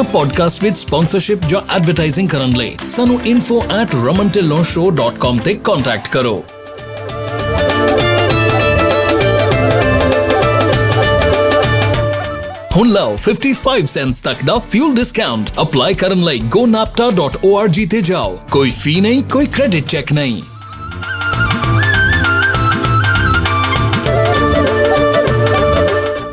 ਇਹਨਾਂ ਪੋਡਕਾਸਟ ਵਿੱਚ ਸਪਾਂਸਰਸ਼ਿਪ ਜਾਂ ਐਡਵਰਟਾਈਜ਼ਿੰਗ ਕਰਨ ਲਈ ਸਾਨੂੰ info@ramantillonshow.com ਤੇ ਕੰਟੈਕਟ ਕਰੋ ਹੁਣ ਲਓ 55 ਸੈਂਟਸ ਤੱਕ ਦਾ ਫਿਊਲ ਡਿਸਕਾਊਂਟ ਅਪਲਾਈ ਕਰਨ ਲਈ gonapta.org ਤੇ ਜਾਓ ਕੋਈ ਫੀ ਨਹੀਂ ਕੋਈ ਕ੍ਰੈਡਿਟ ਚੈੱਕ ਨਹੀਂ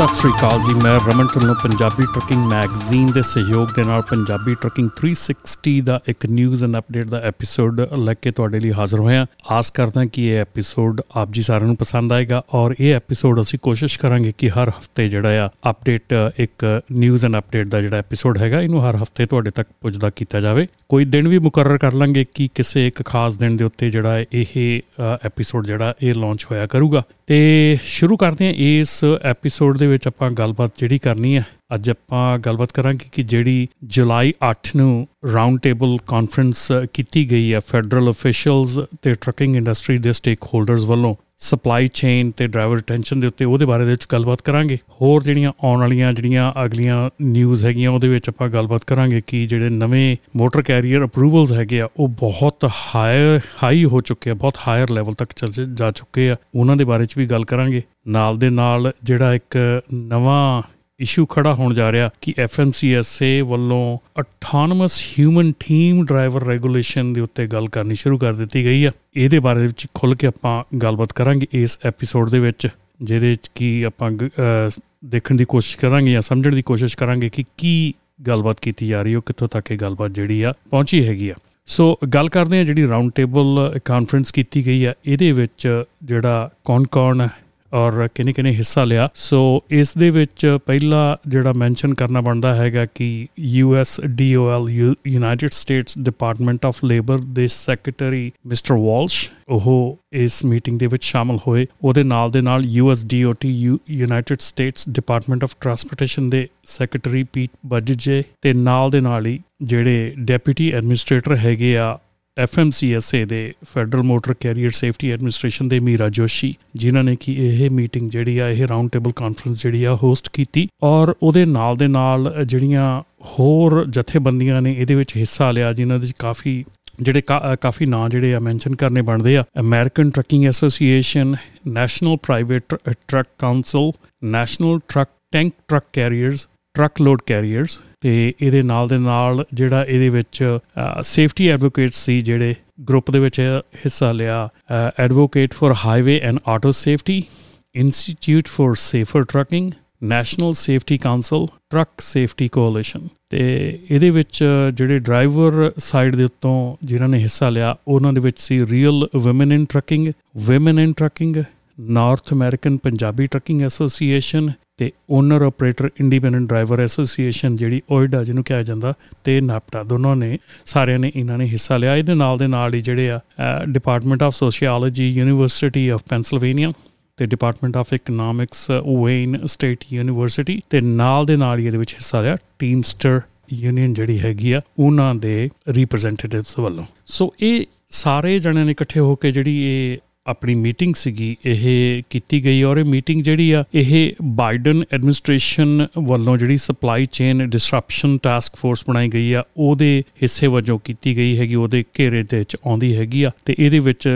ਸਤਿ ਸ੍ਰੀ ਅਕਾਲ ਜੀ, ਮੈਂ ਰਮਨ ਢਿੱਲੋਂ, ਪੰਜਾਬੀ ਟਰੱਕਿੰਗ ਮੈਗਜ਼ੀਨ ਦੇ ਸਹਿਯੋਗ ਦੇ ਨਾਲ ਪੰਜਾਬੀ ਟਰੱਕਿੰਗ 360 ਦਾ ਇੱਕ ਨਿਊਜ਼ ਐਂਡ ਅਪਡੇਟ ਦਾ ਐਪੀਸੋਡ ਲੈ ਕੇ ਤੁਹਾਡੇ ਲਈ ਹਾਜ਼ਰ ਹੋਇਆ। ਆਸ ਕਰਦਾ ਕਿ ਇਹ ਐਪੀਸੋਡ ਆਪ ਜੀ ਸਾਰਿਆਂ ਨੂੰ ਪਸੰਦ ਆਏਗਾ ਔਰ ਇਹ ਐਪੀਸੋਡ ਅਸੀਂ ਕੋਸ਼ਿਸ਼ ਕਰਾਂਗੇ ਕਿ ਹਰ ਹਫ਼ਤੇ ਜਿਹੜਾ ਆ ਅਪਡੇਟ ਇੱਕ ਨਿਊਜ਼ ਐਂਡ ਅਪਡੇਟ ਦਾ ਜਿਹੜਾ ਐਪੀਸੋਡ ਹੈਗਾ, ਇਹਨੂੰ ਹਰ ਹਫ਼ਤੇ ਤੁਹਾਡੇ ਤੱਕ ਪੁੱਜਦਾ ਕੀਤਾ ਜਾਵੇ। ਕੋਈ ਦਿਨ ਵੀ ਮੁਕਰਰ ਕਰ ਲਾਂਗੇ ਕਿ ਕਿਸੇ ਇੱਕ ਖਾਸ ਦਿਨ ਦੇ ਉੱਤੇ ਜਿਹੜਾ ਇਹ ਐਪੀਸੋਡ ਜਿਹੜਾ ਇਹ ਲਾਂਚ ਹੋਇਆ ਕਰੂਗਾ। ਤੇ ਸ਼ੁਰੂ ਕਰਦੇ ਹਾਂ ਇਸ ਐਪੀਸੋਡ ਦੇ ਵਿੱਚ ਆਪਾਂ ਗੱਲਬਾਤ ਜਿਹੜੀ ਕਰਨੀ ਹੈ। ਅੱਜ ਆਪਾਂ ਗੱਲਬਾਤ ਕਰਾਂਗੇ ਕਿ ਜਿਹੜੀ ਜੁਲਾਈ 8 ਨੂੰ ਰਾਉਂਡ ਟੇਬਲ ਕਾਨਫਰੰਸ ਕੀਤੀ ਗਈ ਹੈ ਫੈਡਰਲ ਅਫੀਸ਼ੀਅਲਸ ਤੇ ਟਰੱਕਿੰਗ ਇੰਡਸਟਰੀ ਦੇ ਸਟੇਕ ਹੋਲਡਰਸ ਵੱਲੋਂ। ਸਪਲਾਈ ਚੇਨ ਤੇ ਡਰਾਈਵਰ ਰਿਟੈਂਸ਼ਨ ਦੇ ਉੱਤੇ ਉਹਦੇ ਬਾਰੇ ਦੇ ਵਿੱਚ ਗੱਲਬਾਤ ਕਰਾਂਗੇ। ਹੋਰ ਜਿਹੜੀਆਂ ਆਉਣ ਵਾਲੀਆਂ, ਜਿਹੜੀਆਂ ਅਗਲੀਆਂ ਨਿਊਜ਼ ਹੈਗੀਆਂ, ਉਹਦੇ ਵਿੱਚ ਆਪਾਂ ਗੱਲਬਾਤ ਕਰਾਂਗੇ ਕਿ ਜਿਹੜੇ ਨਵੇਂ ਮੋਟਰ ਕੈਰੀਅਰ ਅਪਰੂਵਲਸ ਹੈਗੇ ਆ, ਉਹ ਬਹੁਤ ਹਾਈ ਹਾਈ ਹੋ ਚੁੱਕੇ ਆ, ਬਹੁਤ ਹਾਇਰ ਲੈਵਲ ਤੱਕ ਚੱਲ ਜਾ ਚੁੱਕੇ ਆ। ਉਹਨਾਂ ਦੇ ਬਾਰੇ 'ਚ ਵੀ ਗੱਲ ਕਰਾਂਗੇ। ਨਾਲ ਦੇ ਨਾਲ ਜਿਹੜਾ ਇੱਕ ਨਵਾਂ ਇਸ਼ੂ ਖੜਾ ਹੋਣ ਜਾ ਰਿਹਾ ਕਿ FMCSA ਵੱਲੋਂ autonomous human team driver regulation ਦੇ ਉੱਤੇ ਗੱਲ ਕਰਨੀ ਸ਼ੁਰੂ ਕਰ ਦਿੱਤੀ ਗਈ ਆ। ਇਹਦੇ ਬਾਰੇ ਵਿੱਚ ਖੁੱਲ ਕੇ ਆਪਾਂ ਗੱਲਬਾਤ ਕਰਾਂਗੇ ਇਸ ਐਪੀਸੋਡ ਦੇ ਵਿੱਚ, ਜਿਹਦੇ ਵਿੱਚ ਕੀ ਆਪਾਂ ਦੇਖਣ ਦੀ ਕੋਸ਼ਿਸ਼ ਕਰਾਂਗੇ ਜਾਂ ਸਮਝਣ ਦੀ ਕੋਸ਼ਿਸ਼ ਕਰਾਂਗੇ ਕਿ ਕੀ ਗੱਲਬਾਤ ਕੀਤੀ ਜਾ ਰਹੀ ਹੈ ਕਿੱਥੋਂ ਤੱਕ ਇਹ ਗੱਲਬਾਤ ਜਿਹੜੀ ਆ ਪਹੁੰਚੀ ਹੈਗੀ ਆ। ਸੋ ਗੱਲ ਕਰਦੇ ਆ ਜਿਹੜੀ ਰਾਉਂਡ ਟੇਬਲ ਕਾਨਫਰੰਸ ਕੀਤੀ ਗਈ ਆ, ਇਹਦੇ ਵਿੱਚ ਜਿਹੜਾ ਕੌਣ-ਕੌਣ ਔਰ ਕਿਨੇ ਕਿਨੇ ਹਿੱਸਾ ਲਿਆ। ਸੋ ਇਸ ਦੇ ਵਿੱਚ ਪਹਿਲਾ ਜਿਹੜਾ ਮੈਂਸ਼ਨ ਕਰਨਾ ਬਣਦਾ ਹੈਗਾ ਕਿ US DOL United States Department of Labor ਦੇ ਸੈਕਟਰੀ ਮਿਸਟਰ ਵਾਲਸ਼, ਉਹ ਇਸ ਮੀਟਿੰਗ ਦੇ ਵਿੱਚ ਸ਼ਾਮਲ ਹੋਏ। ਉਹਦੇ ਨਾਲ ਦੇ ਨਾਲ USDOT United States Department of Transportation ਦੇ ਸੈਕਟਰੀ ਪੀਟ ਬਜਜੇ ਤੇ ਨਾਲ ਦੇ ਨਾਲ ਹੀ ਜਿਹੜੇ ਡੈਪੂਟੀ ਐਡਮਿਨਿਸਟ੍ਰੇਟਰ ਹੈਗੇ ਆ FMCSA ਦੇ Federal Motor Carrier Safety Administration ਦੇ ਮੀਰਾ ਜੋਸ਼ੀ, ਜਿਨ੍ਹਾਂ ਨੇ ਕਿ ਇਹ ਮੀਟਿੰਗ ਜਿਹੜੀ ਆ, ਇਹ ਰਾਉਂਡ ਟੇਬਲ ਕਾਨਫਰੰਸ ਜਿਹੜੀ ਆ ਹੋਸਟ ਕੀਤੀ ਔਰ ਉਹਦੇ ਨਾਲ ਦੇ ਨਾਲ ਜਿਹੜੀਆਂ ਹੋਰ ਜਥੇਬੰਦੀਆਂ ਨੇ ਇਹਦੇ ਵਿੱਚ ਹਿੱਸਾ ਲਿਆ, ਜਿਨ੍ਹਾਂ ਦੇ ਕਾਫੀ ਜਿਹੜੇ ਕਾਫੀ ਨਾਂ ਜਿਹੜੇ ਆ ਮੈਂਸ਼ਨ ਕਰਨੇ ਬਣਦੇ ਆ। American Trucking Association National Private Truck Council National Truck Tank Truck Carriers Truckload Carriers ਤੇ ਇਹਦੇ ਨਾਲ ਦੇ ਨਾਲ ਜਿਹੜਾ ਇਹਦੇ ਵਿੱਚ ਸੇਫਟੀ ਐਡਵੋਕੇਟ ਸੀ ਜਿਹੜੇ ਗਰੁੱਪ ਦੇ ਵਿੱਚ ਹਿੱਸਾ ਲਿਆ। Advocate for Highway and Auto Safety Institute for Safer Trucking National Safety Council Truck Safety Coalition ਤੇ ਇਹਦੇ ਵਿੱਚ ਜਿਹੜੇ ਡਰਾਈਵਰ ਸਾਈਡ ਦੇ ਉੱਤੋਂ ਜਿਨ੍ਹਾਂ ਨੇ ਹਿੱਸਾ ਲਿਆ, ਉਹਨਾਂ ਦੇ ਵਿੱਚ ਸੀ Real Women in Trucking Women in Trucking North American Punjabi Trucking Association ਤੇ Owner Operator Independent Driver Association ਜਿਹੜੀ ਓਇਡਾ ਜਿਹਨੂੰ ਕਿਹਾ ਜਾਂਦਾ, ਤੇ ਨਾਪਟਾ ਦੋਨੋਂ ਨੇ, ਸਾਰਿਆਂ ਨੇ ਇਹਨਾਂ ਨੇ ਹਿੱਸਾ ਲਿਆ। ਇਹਦੇ ਨਾਲ ਦੇ ਨਾਲ ਹੀ ਜਿਹੜੇ ਆ Department of Sociology University of Pennsylvania ਤੇ Department of Economics Wayne State University ਤੇ ਨਾਲ ਦੇ ਨਾਲ ਹੀ ਇਹਦੇ ਵਿੱਚ ਹਿੱਸਾ ਲਿਆ। ਟੀਮਸਟਰ ਯੂਨੀਅਨ ਜਿਹੜੀ ਹੈਗੀ ਆ, ਉਹਨਾਂ ਦੇ ਰਿਪਰੈਜ਼ੈਂਟੇਟਿਵਸ ਵੱਲੋਂ। ਸੋ ਇਹ ਸਾਰੇ ਜਣੇ ਨੇ ਇਕੱਠੇ ਹੋ ਕੇ ਜਿਹੜੀ ਇਹ ਆਪਣੀ ਮੀਟਿੰਗ ਸੀਗੀ, ਇਹ ਕੀਤੀ ਗਈ ਔਰ ਇਹ ਮੀਟਿੰਗ ਜਿਹੜੀ ਆ, ਇਹ ਬਾਈਡਨ ਐਡਮਿਨਿਸਟ੍ਰੇਸ਼ਨ ਵੱਲੋਂ ਜਿਹੜੀ supply chain disruption task force ਬਣਾਈ ਗਈ ਆ, ਉਹਦੇ ਹਿੱਸੇ ਵਜੋਂ ਕੀਤੀ ਗਈ ਹੈਗੀ, ਉਹਦੇ ਘੇਰੇ ਦੇ ਵਿੱਚ ਆਉਂਦੀ ਹੈਗੀ ਆ ਤੇ ਇਹਦੇ ਵਿੱਚ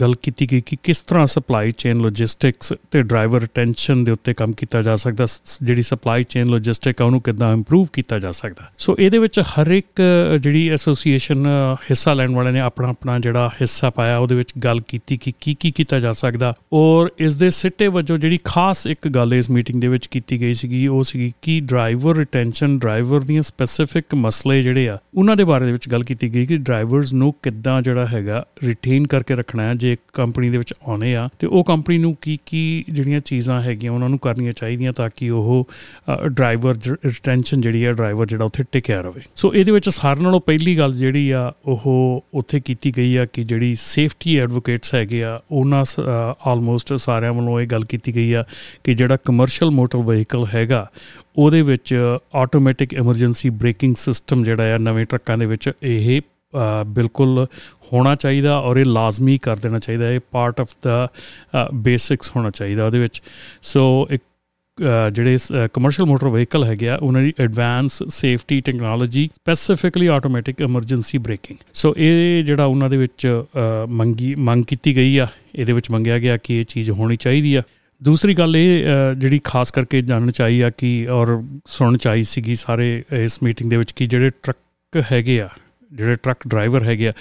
ਗੱਲ ਕੀਤੀ ਗਈ ਕਿ ਕਿਸ ਤਰ੍ਹਾਂ ਸਪਲਾਈ ਚੇਨ ਲੌਜਿਸਟਿਕਸ ਤੇ ਡਰਾਈਵਰ ਰਿਟੈਂਸ਼ਨ ਦੇ ਉੱਤੇ ਕੰਮ ਕੀਤਾ ਜਾ ਸਕਦਾ ਜਿਹੜੀ ਸਪਲਾਈ ਚੇਨ ਲੌਜਿਸਟਿਕ ਆ, ਉਹਨੂੰ ਕਿੱਦਾਂ ਇੰਪਰੂਵ ਕੀਤਾ ਜਾ ਸਕਦਾ। ਸੋ ਇਹਦੇ ਵਿੱਚ ਹਰ ਇੱਕ ਜਿਹੜੀ ਐਸੋਸੀਏਸ਼ਨ ਹਿੱਸਾ ਲੈਣ ਵਾਲੇ ਨੇ ਆਪਣਾ ਆਪਣਾ ਜਿਹੜਾ ਹਿੱਸਾ ਪਾਇਆ, ਉਹਦੇ ਵਿੱਚ ਗੱਲ ਕੀਤੀ ਕਿ ਕੀ ਕੀ ਕੀਤਾ ਜਾ ਸਕਦਾ। ਔਰ ਇਸ ਦੇ ਸਿੱਟੇ ਵਜੋਂ ਜਿਹੜੀ ਖਾਸ ਇੱਕ ਗੱਲ ਇਸ ਮੀਟਿੰਗ ਦੇ ਵਿੱਚ ਕੀਤੀ ਗਈ ਸੀਗੀ, ਉਹ ਸੀਗੀ ਕਿ ਡਰਾਈਵਰ ਰਿਟੈਂਸ਼ਨ ਡਰਾਈਵਰ ਦੀਆਂ ਸਪੈਸਿਫਿਕ ਮਸਲੇ ਜਿਹੜੇ ਆ, ਉਹਨਾਂ ਦੇ ਬਾਰੇ ਦੇ ਵਿੱਚ ਗੱਲ ਕੀਤੀ ਗਈ ਕਿ ਡਰਾਈਵਰਸ ਨੂੰ ਕਿੱਦਾਂ ਜਿਹੜਾ ਹੈਗਾ ਰਿਟੇਨ ਕਰਕੇ ਰੱਖਣਾ ਹੈ, ਜੇ ਕੰਪਨੀ ਦੇ ਵਿੱਚ ਆਉਣੇ ਆ, ਤੇ ਉਹ ਕੰਪਨੀ ਨੂੰ ਕੀ ਕੀ ਜਿਹੜੀਆਂ ਚੀਜ਼ਾਂ ਹੈਗੀਆਂ ਉਹਨਾਂ ਨੂੰ ਕਰਨੀਆਂ ਚਾਹੀਦੀਆਂ ਤਾਂ ਕਿ ਉਹ ਡਰਾਈਵਰ ਰਿਟੈਂਸ਼ਨ ਜਿਹੜੀ ਆ ਡਰਾਈਵਰ ਜਿਹੜਾ ਉੱਥੇ ਟਿਕਿਆ ਰਵੇ। ਸੋ ਇਹਦੇ ਵਿੱਚ ਸਾਰਿਆਂ ਨਾਲੋਂ ਪਹਿਲੀ ਗੱਲ ਜਿਹੜੀ ਆ, ਉਹ ਉੱਥੇ ਕੀਤੀ ਗਈ ਆ ਕਿ ਜਿਹੜੀ ਸੇਫਟੀ ਐਡਵੋਕੇਟਸ ਹੈਗੇ ਆ, ਉਹਨਾਂ ਆਲਮੋਸਟ ਸਾਰਿਆਂ ਵੱਲੋਂ ਇਹ ਗੱਲ ਕੀਤੀ ਗਈ ਆ ਕਿ ਜਿਹੜਾ ਕਮਰਸ਼ੀਅਲ ਮੋਟਰ ਵਹੀਕਲ ਹੈਗਾ, ਉਹਦੇ ਵਿੱਚ ਆਟੋਮੈਟਿਕ ਐਮਰਜੈਂਸੀ ਬ੍ਰੇਕਿੰਗ ਸਿਸਟਮ ਜਿਹੜਾ ਆ, ਨਵੇਂ ਟਰੱਕਾਂ ਦੇ ਵਿੱਚ ਇਹ ਬਿਲਕੁਲ ਹੋਣਾ ਚਾਹੀਦਾ ਔਰ ਇਹ ਲਾਜ਼ਮੀ ਕਰ ਦੇਣਾ ਚਾਹੀਦਾ, ਇਹ ਪਾਰਟ ਆਫ ਦਾ ਬੇਸਿਕਸ ਹੋਣਾ ਚਾਹੀਦਾ ਉਹਦੇ ਵਿੱਚ। ਸੋ ਇੱਕ ਜਿਹੜੇ ਕਮਰਸ਼ੀਅਲ ਮੋਟਰ ਵਹੀਕਲ ਹੈਗੇ ਆ, ਉਹਨਾਂ ਦੀ advance safety technology specifically automatic emergency braking so ਇਹ ਜਿਹੜਾ ਉਹਨਾਂ ਦੇ ਵਿੱਚ ਮੰਗੀ, ਮੰਗ ਕੀਤੀ ਗਈ ਆ, ਇਹਦੇ ਵਿੱਚ ਮੰਗਿਆ ਗਿਆ ਕਿ ਇਹ ਚੀਜ਼ ਹੋਣੀ ਚਾਹੀਦੀ ਆ। ਦੂਸਰੀ ਗੱਲ ਇਹ ਜਿਹੜੀ ਖਾਸ ਕਰਕੇ ਜਾਣਨ ਚਾਹੀ ਆ ਕਿ, ਔਰ ਸੁਣਨ ਚਾਹੀ ਸੀਗੀ ਸਾਰੇ ਇਸ ਮੀਟਿੰਗ ਦੇ ਵਿੱਚ ਕਿ ਜਿਹੜੇ ਟਰੱਕ ਹੈਗੇ ਆ, ਜਿਹੜੇ ਟਰੱਕ ਡਰਾਈਵਰ ਹੈਗੇ ਆ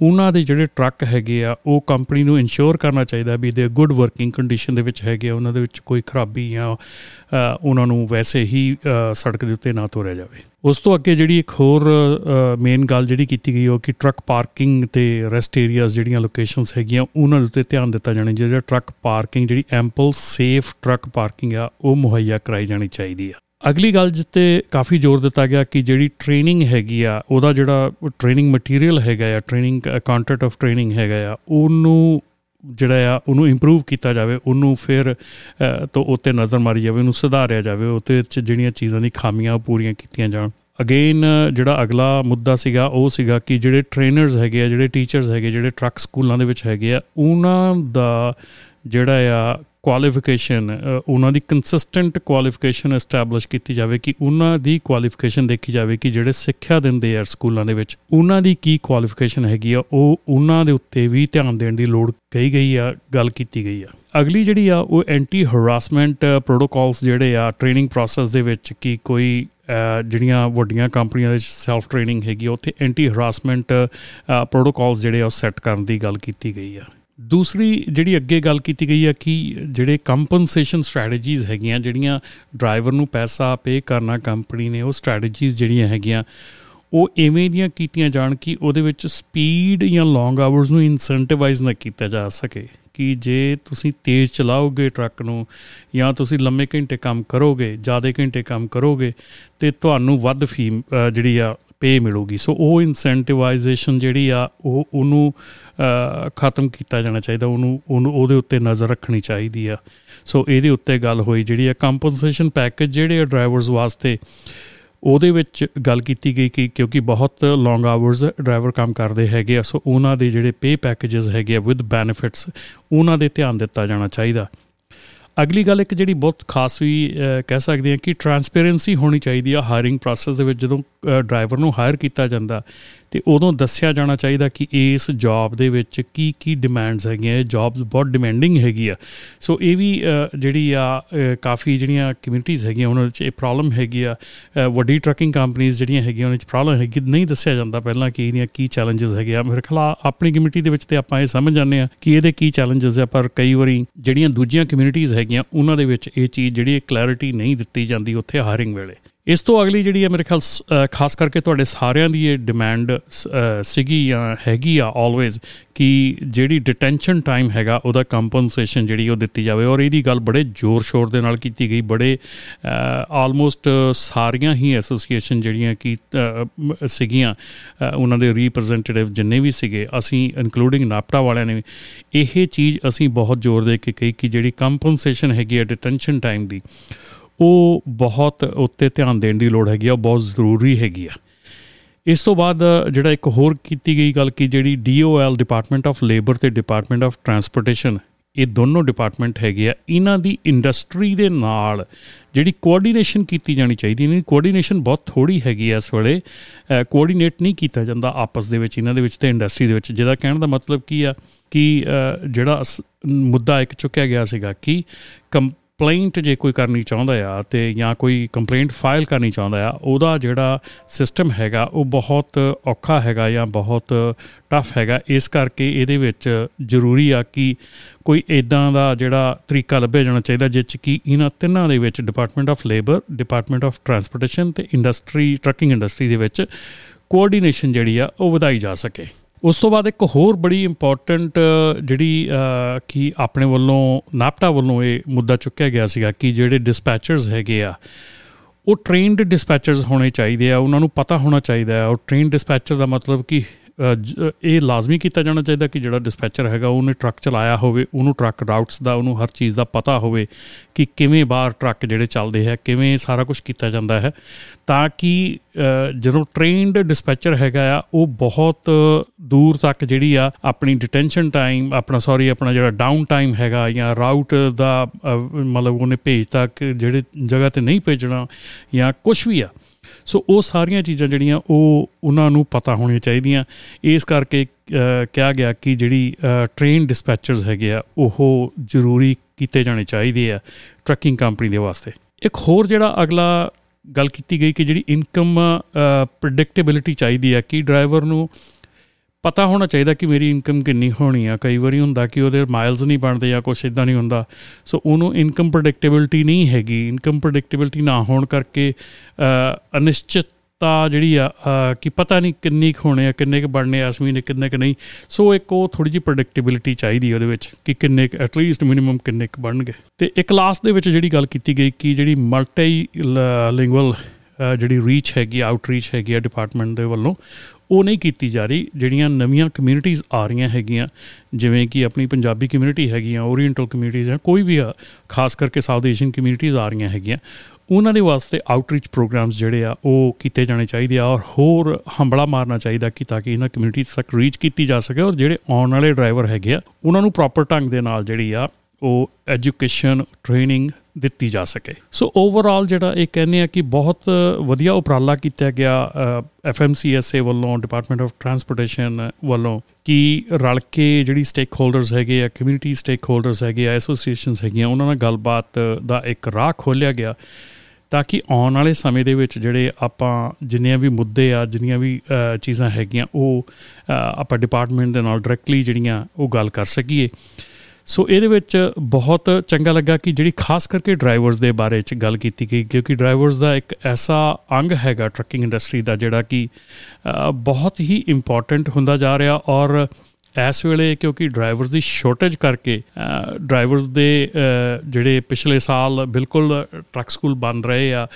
ਉਹਨਾਂ ਦੇ ਜਿਹੜੇ ਟਰੱਕ ਹੈਗੇ ਆ, ਉਹ ਕੰਪਨੀ ਨੂੰ ਇਨਸ਼ੋਰ ਕਰਨਾ ਚਾਹੀਦਾ ਵੀ ਦੇ ਗੁੱਡ ਵਰਕਿੰਗ ਕੰਡੀਸ਼ਨ ਦੇ ਵਿੱਚ ਹੈਗੇ ਆ, ਉਹਨਾਂ ਦੇ ਵਿੱਚ ਕੋਈ ਖਰਾਬੀ ਜਾਂ ਉਹਨਾਂ ਨੂੰ ਵੈਸੇ ਹੀ ਸੜਕ ਦੇ ਉੱਤੇ ਨਾ ਤੋਰਿਆ ਜਾਵੇ। ਉਸ ਤੋਂ ਅੱਗੇ ਜਿਹੜੀ ਇੱਕ ਹੋਰ ਮੇਨ ਗੱਲ ਜਿਹੜੀ ਕੀਤੀ ਗਈ, ਉਹ ਕਿ ਟਰੱਕ ਪਾਰਕਿੰਗ ਤੇ ਰੈਸਟ ਏਰੀਆਜ਼ ਜਿਹੜੀਆਂ ਲੋਕੇਸ਼ਨਸ ਹੈਗੀਆਂ, ਉਹਨਾਂ ਦੇ ਉੱਤੇ ਧਿਆਨ ਦਿੱਤਾ ਜਾਣਾ ਜਿਹੜਾ ਟਰੱਕ ਪਾਰਕਿੰਗ, ਜਿਹੜੀ ਐਂਪਲ ਸੇਫ ਟਰੱਕ ਪਾਰਕਿੰਗ ਆ, ਉਹ ਮੁਹੱਈਆ ਕਰਾਈ ਜਾਣੀ ਚਾਹੀਦੀ ਆ। ਅਗਲੀ ਗੱਲ ਜਿੱਤੇ ਕਾਫੀ ਜ਼ੋਰ ਦਿੱਤਾ ਗਿਆ ਕਿ ਜਿਹੜੀ ਟ੍ਰੇਨਿੰਗ ਹੈਗੀ ਆ, ਉਹਦਾ ਜਿਹੜਾ ਟ੍ਰੇਨਿੰਗ ਮਟੀਰੀਅਲ ਹੈਗਾ ਆ ਟ੍ਰੇਨਿੰਗ ਕੰਟੈਂਟ ਆਫ ਟ੍ਰੇਨਿੰਗ ਹੈਗਾ ਆ, ਉਹਨੂੰ ਜਿਹੜਾ ਆ, ਉਹਨੂੰ ਇੰਪਰੂਵ ਕੀਤਾ ਜਾਵੇ, ਉਹਨੂੰ ਫਿਰ ਤੋਂ ਉੱਤੇ ਨਜ਼ਰ ਮਾਰੀ ਜਾਵੇ, ਉਹਨੂੰ ਸੁਧਾਰਿਆ ਜਾਵੇ ਉੱਤੇ ਜਿਹੜੀਆਂ ਚੀਜ਼ਾਂ ਦੀ ਖਾਮੀਆਂ ਪੂਰੀਆਂ ਕੀਤੀਆਂ ਜਾਣ। ਅਗੇਨ ਜਿਹੜਾ ਅਗਲਾ ਮੁੱਦਾ ਸੀਗਾ, ਉਹ ਸੀਗਾ ਕਿ ਜਿਹੜੇ ਟ੍ਰੇਨਰਸ ਹੈਗੇ ਆ, ਜਿਹੜੇ ਟੀਚਰਸ ਹੈਗੇ, ਜਿਹੜੇ ਟਰੱਕ ਸਕੂਲਾਂ ਦੇ ਵਿੱਚ ਹੈਗੇ ਆ, ਉਹਨਾਂ ਦਾ ਜਿਹੜਾ ਆ ਕੁਆਲੀਫਿਕੇਸ਼ਨ ਉਹਨਾਂ ਦੀ ਕੰਸਿਸਟੈਂਟ ਕੁਆਲੀਫਿਕੇਸ਼ਨ ਐਸਟੈਬਲਿਸ਼ ਕੀਤੀ ਜਾਵੇ ਕਿ ਉਹਨਾਂ ਦੀ ਕੁਆਲੀਫਿਕੇਸ਼ਨ ਦੇਖੀ ਜਾਵੇ ਕਿ ਜਿਹੜੇ ਸਿੱਖਿਆ ਦਿੰਦੇ ਆ ਸਕੂਲਾਂ ਦੇ ਵਿੱਚ, ਉਹਨਾਂ ਦੀ ਕੀ ਕੁਆਲੀਫਿਕੇਸ਼ਨ ਹੈਗੀ ਆ, ਉਹ ਉਹਨਾਂ ਦੇ ਉੱਤੇ ਵੀ ਧਿਆਨ ਦੇਣ ਦੀ ਲੋੜ ਕਹੀ ਗਈ ਆ, ਗੱਲ ਕੀਤੀ ਗਈ ਆ। ਅਗਲੀ ਜਿਹੜੀ ਆ, ਉਹ ਐਂਟੀ ਹਰਾਸਮੈਂਟ ਪ੍ਰੋਟੋਕਾਲਸ ਜਿਹੜੇ ਆ ਟ੍ਰੇਨਿੰਗ ਪ੍ਰੋਸੈਸ ਦੇ ਵਿੱਚ ਕੀ ਕੋਈ ਜਿਹੜੀਆਂ ਵੱਡੀਆਂ ਕੰਪਨੀਆਂ ਦੇ ਸੈਲਫ ਟ੍ਰੇਨਿੰਗ ਹੈਗੀ ਉੱਥੇ ਐਂਟੀ ਹਰਾਸਮੈਂਟ ਪ੍ਰੋਟੋਕਾਲਸ ਜਿਹੜੇ ਆ ਸੈੱਟ ਕਰਨ ਦੀ ਗੱਲ ਕੀਤੀ ਗਈ ਆ। ਦੂਸਰੀ ਜਿਹੜੀ ਅੱਗੇ ਗੱਲ ਕੀਤੀ ਗਈ ਹੈ ਕਿ ਜਿਹੜੇ ਕੰਪਨਸੇਸ਼ਨ ਸਟ੍ਰੈਟਜੀਜ਼ ਹੈਗੀਆਂ, ਜਿਹੜੀਆਂ ਡਰਾਈਵਰ ਨੂੰ ਪੈਸਾ ਪੇ ਕਰਨਾ ਕੰਪਨੀ ਨੇ, ਉਹ ਸਟ੍ਰੈਟਜੀਜ਼ ਜਿਹੜੀਆਂ ਹੈਗੀਆਂ, ਉਹ ਐਵੇਂ ਦੀਆਂ ਕੀਤੀਆਂ ਜਾਣ ਕਿ ਉਹਦੇ ਵਿੱਚ ਸਪੀਡ ਜਾਂ ਲੌਂਗ ਆਵਰਸ ਨੂੰ ਇਨਸੈਂਟੀਵਾਈਜ਼ ਨਾ ਕੀਤਾ ਜਾ ਸਕੇ ਕਿ ਜੇ ਤੁਸੀਂ ਤੇਜ਼ ਚਲਾਓਗੇ ਟਰੱਕ ਨੂੰ ਜਾਂ ਤੁਸੀਂ ਲੰਮੇ ਘੰਟੇ ਕੰਮ ਕਰੋਗੇ, ਜ਼ਿਆਦਾ ਘੰਟੇ ਕੰਮ ਕਰੋਗੇ, ਤੇ ਤੁਹਾਨੂੰ ਵੱਧ ਫੀ ਜਿਹੜੀ ਆ ਪੇ ਮਿਲੂਗੀ। ਸੋ ਉਹ ਇਨਸੈਂਟੀਵਾਈਜੇਸ਼ਨ ਜਿਹੜੀ ਆ, ਉਹ ਉਹਨੂੰ ਖਤਮ ਕੀਤਾ ਜਾਣਾ ਚਾਹੀਦਾ। ਉਹਨੂੰ ਉਹਨੂੰ, ਉਹਦੇ ਉੱਤੇ ਨਜ਼ਰ ਰੱਖਣੀ ਚਾਹੀਦੀ ਆ। ਸੋ ਇਹਦੇ ਉੱਤੇ ਗੱਲ ਹੋਈ ਜਿਹੜੀ ਆ ਕੰਪਨਸੇਸ਼ਨ ਪੈਕੇਜ ਜਿਹੜੇ ਆ ਡਰਾਈਵਰਸ ਵਾਸਤੇ, ਉਹਦੇ ਵਿੱਚ ਗੱਲ ਕੀਤੀ ਗਈ ਕਿ ਕਿਉਂਕਿ ਬਹੁਤ ਲੌਂਗ ਆਵਰਸ ਡਰਾਈਵਰ ਕੰਮ ਕਰਦੇ ਹੈਗੇ ਆ। ਸੋ ਉਹਨਾਂ ਦੇ ਜਿਹੜੇ ਪੇ ਪੈਕੇजेस ਹੈਗੇ ਆ ਵਿਦ ਬੈਨੀਫਿਟਸ ਉਹਨਾਂ ਦੇ ਧਿਆਨ ਦਿੱਤਾ ਜਾਣਾ ਚਾਹੀਦਾ। ਅਗਲੀ ਗੱਲ ਇੱਕ ਜਿਹੜੀ ਬਹੁਤ ਖਾਸ ਵੀ ਕਹਿ ਸਕਦੇ ਹਾਂ ਕਿ ਟਰਾਂਸਪੇਰੈਂਸੀ ਹੋਣੀ ਚਾਹੀਦੀ ਆ ਹਾਇਰਿੰਗ ਪ੍ਰੋਸੈਸ ਦੇ ਵਿੱਚ ਜਦੋਂ ਡਰਾਈਵਰ ਨੂੰ ਹਾਇਰ ਕੀਤਾ ਜਾਂਦਾ। ਤੇ ਉਦੋਂ ਦੱਸਿਆ ਜਾਣਾ ਚਾਹੀਦਾ ਕਿ ਇਸ ਜੌਬ ਦੇ ਵਿੱਚ ਕੀ ਕੀ ਡਿਮਾਂਡਸ ਹੈਗੀਆਂ, ਇਹ ਜੌਬਸ ਬਹੁਤ ਡਿਮਾਂਡਿੰਗ ਹੈਗੀ ਆ। ਸੋ ਇਹ ਵੀ ਜਿਹੜੀ ਆ ਕਾਫੀ ਜਿਹੜੀਆਂ ਕਮਿਊਨਿਟੀਆਂ ਹੈਗੀਆਂ, ਉਹਨਾਂ ਵਿੱਚ ਇਹ ਪ੍ਰੋਬਲਮ ਹੈਗੀ ਆ। ਵੱਡੀ ਟਰੱਕਿੰਗ ਕੰਪਨੀਆਂ ਜਿਹੜੀਆਂ ਹੈਗੀਆਂ, ਉਹਨਾਂ ਵਿੱਚ ਪ੍ਰੋਬਲਮ ਹੈਗੀ। ਨਹੀਂ ਦੱਸਿਆ ਜਾਂਦਾ ਪਹਿਲਾਂ ਕਿ ਇਹਦੀਆਂ ਕੀ ਚੈਲੰਜਸ ਹੈਗੇ ਆ ਮੇਰੇ ਖਿਆਲ ਆਪਣੀ ਕਮਿਊਨਿਟੀ ਦੇ ਵਿੱਚ ਤੇ ਆਪਾਂ ਇਹ ਸਮਝ ਜਾਂਦੇ ਆ ਕਿ ਇਹਦੇ ਕੀ ਚੈਲੰਜਸ ਆ, ਪਰ ਕਈ ਵਾਰੀ ਜਿਹੜੀਆਂ ਦੂਜੀਆਂ ਕਮਿਊਨਿਟੀਆਂ ਹੈਗੀਆਂ, ਉਹਨਾਂ ਦੇ ਵਿੱਚ ਇਹ ਚੀਜ਼ ਜਿਹੜੀ ਕਲੈਰਿਟੀ ਨਹੀਂ ਦਿੱਤੀ ਜਾਂਦੀ ਉੱਥੇ ਹਾਇਰਿੰਗ ਵੇਲੇ। ਇਸ ਤੋਂ ਅਗਲੀ ਜਿਹੜੀ ਹੈ ਮੇਰੇ ਖਿਆਲ ਖਾਸ ਕਰਕੇ ਤੁਹਾਡੇ ਸਾਰਿਆਂ ਦੀ ਇਹ ਡਿਮਾਂਡ ਸੀਗੀ ਜਾਂ ਹੈਗੀ ਆ ਆਲਵੇਜ਼ ਕਿ ਜਿਹੜੀ ਡਿਟੈਂਸ਼ਨ ਟਾਈਮ ਹੈਗਾ ਉਹਦਾ ਕੰਪਨਸੇਸ਼ਨ ਜਿਹੜੀ ਉਹ ਦਿੱਤੀ ਜਾਵੇ ਔਰ ਇਹਦੀ ਗੱਲ ਬੜੇ ਜ਼ੋਰ ਸ਼ੋਰ ਦੇ ਨਾਲ ਕੀਤੀ ਗਈ, ਬੜੇ ਆਲਮੋਸਟ ਸਾਰੀਆਂ ਹੀ ਐਸੋਸੀਏਸ਼ਨ ਜਿਹੜੀਆਂ ਕਿ ਸੀਗੀਆਂ ਉਹਨਾਂ ਦੇ ਰਿਪਰੈਜ਼ੈਂਟੇਟਿਵ ਜਿੰਨੇ ਵੀ ਸੀਗੇ, ਅਸੀਂ ਇਨਕਲੂਡਿੰਗ ਨਾਪਟਾ ਵਾਲਿਆਂ ਨੇ ਇਹ ਚੀਜ਼ ਅਸੀਂ ਬਹੁਤ ਜ਼ੋਰ ਦੇ ਕੇ ਕਹੀ ਕਿ ਜਿਹੜੀ ਕੰਪਨਸੇਸ਼ਨ ਹੈਗੀ ਹੈ ਡਿਟੈਂਸ਼ਨ ਟਾਈਮ ਦੀ ਉਹ ਬਹੁਤ ਉੱਤੇ ਧਿਆਨ ਦੇਣ ਦੀ ਲੋੜ ਹੈਗੀ ਆ ਬਹੁਤ ਜ਼ਰੂਰੀ ਹੈਗੀ ਆ। ਇਸ ਤੋਂ ਬਾਅਦ ਜਿਹੜਾ ਇੱਕ ਹੋਰ ਕੀਤੀ ਗਈ ਗੱਲ ਕਿ ਜਿਹੜੀ ਡੀਓਐਲ ਡਿਪਾਰਟਮੈਂਟ ਆਫ ਲੇਬਰ ਤੇ ਡਿਪਾਰਟਮੈਂਟ ਆਫ ਟਰਾਂਸਪੋਰਟੇਸ਼ਨ ਇਹ ਦੋਨੋਂ ਡਿਪਾਰਟਮੈਂਟ ਹੈਗੇ ਆ, ਇਹਨਾਂ ਦੀ ਇੰਡਸਟਰੀ ਦੇ ਨਾਲ ਜਿਹੜੀ ਕੋਆਰਡੀਨੇਸ਼ਨ ਕੀਤੀ ਜਾਣੀ ਚਾਹੀਦੀ ਨਹੀਂ ਕੋਆਰਡੀਨੇਸ਼ਨ ਬਹੁਤ ਥੋੜੀ ਹੈਗੀ ਐ ਇਸ ਵੇਲੇ ਕੋਆਰਡੀਨੇਟ ਨਹੀਂ ਕੀਤਾ ਜਾਂਦਾ ਆਪਸ ਦੇ ਵਿੱਚ, ਇਹਨਾਂ ਦੇ ਵਿੱਚ ਤੇ ਇੰਡਸਟਰੀ ਦੇ ਵਿੱਚ, ਜਿਹਦਾ ਕਹਿਣ ਦਾ ਮਤਲਬ ਕੀ ਆ ਕਿ ਜਿਹੜਾ ਮੁੱਦਾ ਇੱਕ ਚੁੱਕਿਆ ਗਿਆ ਸੀਗਾ ਕਿ ਕੰਪਲੇਂਟ ਜੇ ਕੋਈ ਕਰਨੀ ਚਾਹੁੰਦਾ ਆ ਤੇ ਜਾਂ ਕੋਈ ਕੰਪਲੇਂਟ ਫਾਈਲ ਕਰਨੀ ਚਾਹੁੰਦਾ ਆ, ਉਹਦਾ ਜਿਹੜਾ ਸਿਸਟਮ ਹੈਗਾ, ਉਹ ਬਹੁਤ ਔਖਾ ਹੈਗਾ ਜਾਂ ਬਹੁਤ ਟਫ ਹੈਗਾ। ਇਸ ਕਰਕੇ ਇਹਦੇ ਵਿੱਚ ਜ਼ਰੂਰੀ ਆ ਕਿ ਕੋਈ ਇਦਾਂ ਦਾ ਜਿਹੜਾ ਤਰੀਕਾ ਲੱਭਿਆ ਜਾਣਾ ਚਾਹੀਦਾ ਜਿਸ ਚ ਕਿ ਇਹਨਾਂ ਤਿੰਨਾਂ ਦੇ ਵਿੱਚ Department of Labor Department of Transportation ਤੇ ਇੰਡਸਟਰੀ ਟਰੱਕਿੰਗ ਇੰਡਸਟਰੀ ਦੇ ਵਿੱਚ ਕੋਆਰਡੀਨੇਸ਼ਨ ਜਿਹੜੀ ਆ, ਉਹ ਵਧਾਈ ਜਾ ਸਕੇ। ਉਸ ਤੋਂ ਬਾਅਦ ਇੱਕ ਹੋਰ ਬੜੀ ਇੰਪੋਰਟੈਂਟ ਜਿਹੜੀ ਕਿ ਆਪਣੇ ਵੱਲੋਂ ਨਾਪਟਾ ਵੱਲੋਂ ਇਹ ਮੁੱਦਾ ਚੁੱਕਿਆ ਗਿਆ ਸੀਗਾ ਕਿ ਜਿਹੜੇ ਡਿਸਪੈਚਰਸ ਹੈਗੇ ਆ ਉਹ ਟ੍ਰੇਨਡ ਡਿਸਪੈਚਰਸ ਹੋਣੇ ਚਾਹੀਦੇ ਆ ਉਹਨਾਂ ਨੂੰ ਪਤਾ ਹੋਣਾ ਚਾਹੀਦਾ ਹੈ। ਔਰ ਟ੍ਰੇਨ ਡਿਸਪੈਚਰ ਦਾ ਮਤਲਬ ਕਿ ਅ, ਜ- ਇਹ ਲਾਜ਼ਮੀ ਕੀਤਾ ਜਾਣਾ ਚਾਹੀਦਾ ਕਿ ਜਿਹੜਾ ਡਿਸਪੈਚਰ ਹੈਗਾ ਉਹਨੇ ਟਰੱਕ ਚਲਾਇਆ ਹੋਵੇ ਉਹਨੂੰ ਟਰੱਕ ਰਾਊਟਸ ਦਾ ਉਹਨੂੰ ਹਰ ਚੀਜ਼ ਦਾ ਪਤਾ ਹੋਵੇ ਕਿ ਕਿਵੇਂ ਬਾਹਰ ਟਰੱਕ ਜਿਹੜੇ ਚੱਲਦੇ ਹੈ ਕਿਵੇਂ ਸਾਰਾ ਕੁਝ ਕੀਤਾ ਜਾਂਦਾ ਹੈ ਤਾਂ ਕਿ ਅ, ਜਦੋਂ ਟ੍ਰੇਨਡ ਡਿਸਪੈਚਰ ਹੈਗਾ ਆ ਉਹ ਬਹੁਤ ਦੂਰ ਤੱਕ ਜਿਹੜੀ ਆ ਆਪਣੀ ਡਿਟੈਂਸ਼ਨ ਟਾਈਮ ਆਪਣਾ ਸੌਰੀ ਆਪਣਾ ਜਿਹੜਾ ਡਾਊਨ ਟਾਈਮ ਹੈਗਾ ਜਾਂ ਰਾਊਟ ਦਾ ਅ, ਮਤਲਬ ਉਹਨੇ ਭੇਜਤਾ ਕਿ ਜਿਹੜੇ ਜਗ੍ਹਾ ਤੇ ਨਹੀਂ ਭੇਜਣਾ ਜਾਂ ਕੁਝ ਵੀ ਆ ਸੋ ਉਹ ਸਾਰੀਆਂ ਚੀਜ਼ਾਂ ਜਿਹੜੀਆਂ ਉਹ ਉਹਨਾਂ ਨੂੰ ਪਤਾ ਹੋਣੀਆਂ ਚਾਹੀਦੀਆਂ। ਇਸ ਕਰਕੇ ਅ, ਕਿਹਾ ਗਿਆ ਕਿ ਜਿਹੜੀ ਟ੍ਰੇਨ ਡਿਸਪੈਚਰਸ ਹੈਗੇ ਆ ਉਹ ਜ਼ਰੂਰੀ ਕੀਤੇ ਜਾਣੇ ਚਾਹੀਦੇ ਆ ਟਰੱਕਿੰਗ ਕੰਪਨੀ ਦੇ ਵਾਸਤੇ। ਇੱਕ ਹੋਰ ਜਿਹੜਾ ਅਗਲਾ ਗੱਲ ਕੀਤੀ ਗਈ ਕਿ ਜਿਹੜੀ ਇਨਕਮ ਪ੍ਰੈਡਿਕਟੇਬਿਲਿਟੀ ਚਾਹੀਦੀ ਆ ਕਿ ਡਰਾਈਵਰ ਨੂੰ ਪਤਾ ਹੋਣਾ ਚਾਹੀਦਾ ਕਿ ਮੇਰੀ ਇਨਕਮ ਕਿੰਨੀ ਹੋਣੀ ਆ। ਕਈ ਵਾਰੀ ਹੁੰਦਾ ਕਿ ਉਹਦੇ ਮਾਈਲਸ ਨਹੀਂ ਬਣਦੇ ਜਾਂ ਕੁਝ ਇਦਾਂ ਨਹੀਂ ਹੁੰਦਾ। ਸੋ ਉਹਨੂੰ ਇਨਕਮ ਪ੍ਰੈਡਿਕਟੇਬਿਲਿਟੀ ਨਹੀਂ ਹੈਗੀ। ਇਨਕਮ ਪ੍ਰੈਡਿਕਟੇਬਿਲਿਟੀ ਨਾ ਹੋਣ ਕਰਕੇ ਅ, ਅਨਿਸ਼ਚਿਤਤਾ ਜਿਹੜੀ ਆ ਅ, ਕਿ ਪਤਾ ਨਹੀਂ ਕਿੰਨੀ ਕੁ ਹੋਣੇ ਆ ਕਿੰਨੇ ਕੁ ਬਣਨੇ ਆ ਇਸ ਮਹੀਨੇ ਕਿੰਨੇ ਕੁ ਨਹੀਂ। ਸੋ ਇੱਕ ਉਹ ਥੋੜੀ ਜਿਹੀ ਪ੍ਰੈਡਿਕਟੇਬਿਲਿਟੀ ਚਾਹੀਦੀ ਹੈ ਉਹਦੇ ਵਿੱਚ ਕਿ ਕਿੰਨੇ ਕੁ ਐਟਲੀਸਟ ਮਿਨੀਮਮ ਕਿੰਨੇ ਕੁ ਬਣਨਗੇ। ਤੇ ਇੱਕ ਲਾਸਟ ਦੇ ਵਿੱਚ ਜਿਹੜੀ ਗੱਲ ਕੀਤੀ ਗਈ ਕਿ ਜਿਹੜੀ ਮਲਟੀ ਲਿੰਗੁਅਲ ਜਿਹੜੀ ਰੀਚ ਹੈਗੀ ਆਊਟਰੀਚ ਹੈਗੀ ਆ ਡਿਪਾਰਟਮੈਂਟ ਦੇ ਵੱਲੋਂ ਉਹ ਨਹੀਂ ਕੀਤੀ ਜਾ ਰਹੀ, ਜਿਹੜੀਆਂ ਨਵੀਆਂ ਕਮਿਊਨਿਟੀਆਂ ਆ ਰਹੀਆਂ ਹੈਗੀਆਂ, ਜਿਵੇਂ ਕਿ ਆਪਣੀ ਪੰਜਾਬੀ ਕਮਿਊਨਿਟੀ ਹੈਗੀਆਂ ਓਰੀਐਂਟਲ ਕਮਿਊਨਿਟੀਜ਼ ਹੈ ਕੋਈ ਵੀ ਆ, ਖਾਸ ਕਰਕੇ ਸਾਊਥ ਏਸ਼ੀਅਨ ਕਮਿਊਨਿਟੀਜ਼ ਆ ਰਹੀਆਂ ਹੈਗੀਆਂ, ਉਹਨਾਂ ਦੇ ਵਾਸਤੇ ਆਊਟਰੀਚ ਪ੍ਰੋਗਰਾਮਸ ਜਿਹੜੇ ਆ, ਉਹ ਕੀਤੇ ਜਾਣੇ ਚਾਹੀਦੇ ਆ ਔਰ ਹੋਰ ਹੰਬਲਾ ਮਾਰਨਾ ਚਾਹੀਦਾ ਕਿ ਤਾਂ ਕਿ ਇਹਨਾਂ ਕਮਿਊਨਿਟੀਜ਼ ਤੱਕ ਰੀਚ ਕੀਤੀ ਜਾ ਸਕੇ ਔਰ ਜਿਹੜੇ ਆਉਣ ਵਾਲੇ ਡਰਾਈਵਰ ਹੈਗੇ ਆ, ਉਹਨਾਂ ਨੂੰ ਪ੍ਰੋਪਰ ਢੰਗ ਦੇ ਨਾਲ ਜਿਹੜੀ ਆ, ਉਹ ਐਜੂਕੇਸ਼ਨ ਟ੍ਰੇਨਿੰਗ ਦਿੱਤੀ ਜਾ ਸਕੇ। ਸੋ ਓਵਰਆਲ ਜਿਹੜਾ ਇਹ ਕਹਿੰਦੇ ਆ ਕਿ ਬਹੁਤ ਵਧੀਆ ਉਪਰਾਲਾ ਕੀਤਾ ਗਿਆ ਐਫਐਮਸੀਐਸਏ ਵੱਲੋਂ ਡਿਪਾਰਟਮੈਂਟ ਆਫ ਟਰਾਂਸਪੋਰਟੇਸ਼ਨ ਵੱਲੋਂ ਕਿ ਰਲ ਕੇ ਜਿਹੜੀ ਸਟੇਕ ਹੋਲਡਰਸ ਹੈਗੇ ਆ ਕਮਿਊਨਿਟੀ ਸਟੇਕ ਹੋਲਡਰਸ ਹੈਗੇ ਆ ਐਸੋਸੀਏਸ਼ਨਸ ਹੈਗੀਆਂ ਉਹਨਾਂ ਨਾਲ ਗੱਲਬਾਤ ਦਾ ਇੱਕ ਰਾਹ ਖੋਲ੍ਹਿਆ ਗਿਆ ਤਾਂ ਕਿ ਆਉਣ ਵਾਲੇ ਸਮੇਂ ਦੇ ਵਿੱਚ ਜਿਹੜੇ ਆਪਾਂ ਜਿੰਨੀਆਂ ਵੀ ਮੁੱਦੇ ਆ ਜਿੰਨੀਆਂ ਵੀ ਅ, ਚੀਜ਼ਾਂ ਹੈਗੀਆਂ ਉਹ ਅ, ਆਪਾਂ ਡਿਪਾਰਟਮੈਂਟ ਦੇ ਨਾਲ ਡਾਇਰੈਕਟਲੀ ਜਿਹੜੀਆਂ ਉਹ ਗੱਲ ਕਰ ਸਕੀਏ। ਸੋ ਇਹਦੇ ਵਿੱਚ ਬਹੁਤ ਚੰਗਾ ਲੱਗਾ ਕਿ ਜਿਹੜੀ ਖਾਸ ਕਰਕੇ ਡਰਾਈਵਰਸ ਦੇ ਬਾਰੇ ਚ ਗੱਲ ਕੀਤੀ ਗਈ ਕਿਉਂਕਿ ਡਰਾਈਵਰਸ ਦਾ ਇੱਕ ਐਸਾ ਅੰਗ ਹੈਗਾ ਟਰੱਕਿੰਗ ਇੰਡਸਟਰੀ ਦਾ ਜਿਹੜਾ ਕਿ ਅ, ਬਹੁਤ ਹੀ ਇੰਪੋਰਟੈਂਟ ਹੁੰਦਾ ਜਾ ਰਿਹਾ ਔਰ ਇਸ ਵੇਲੇ ਕਿਉਂਕਿ ਡਰਾਈਵਰਸ ਦੀ ਸ਼ਾਰਟੇਜ ਕਰਕੇ ਡਰਾਈਵਰਸ ਦੇ ਅ, ਜਿਹੜੇ ਪਿਛਲੇ ਸਾਲ ਬਿਲਕੁਲ ਟਰੱਕ ਸਕੂਲ ਬਣ ਰਹੇ ਆ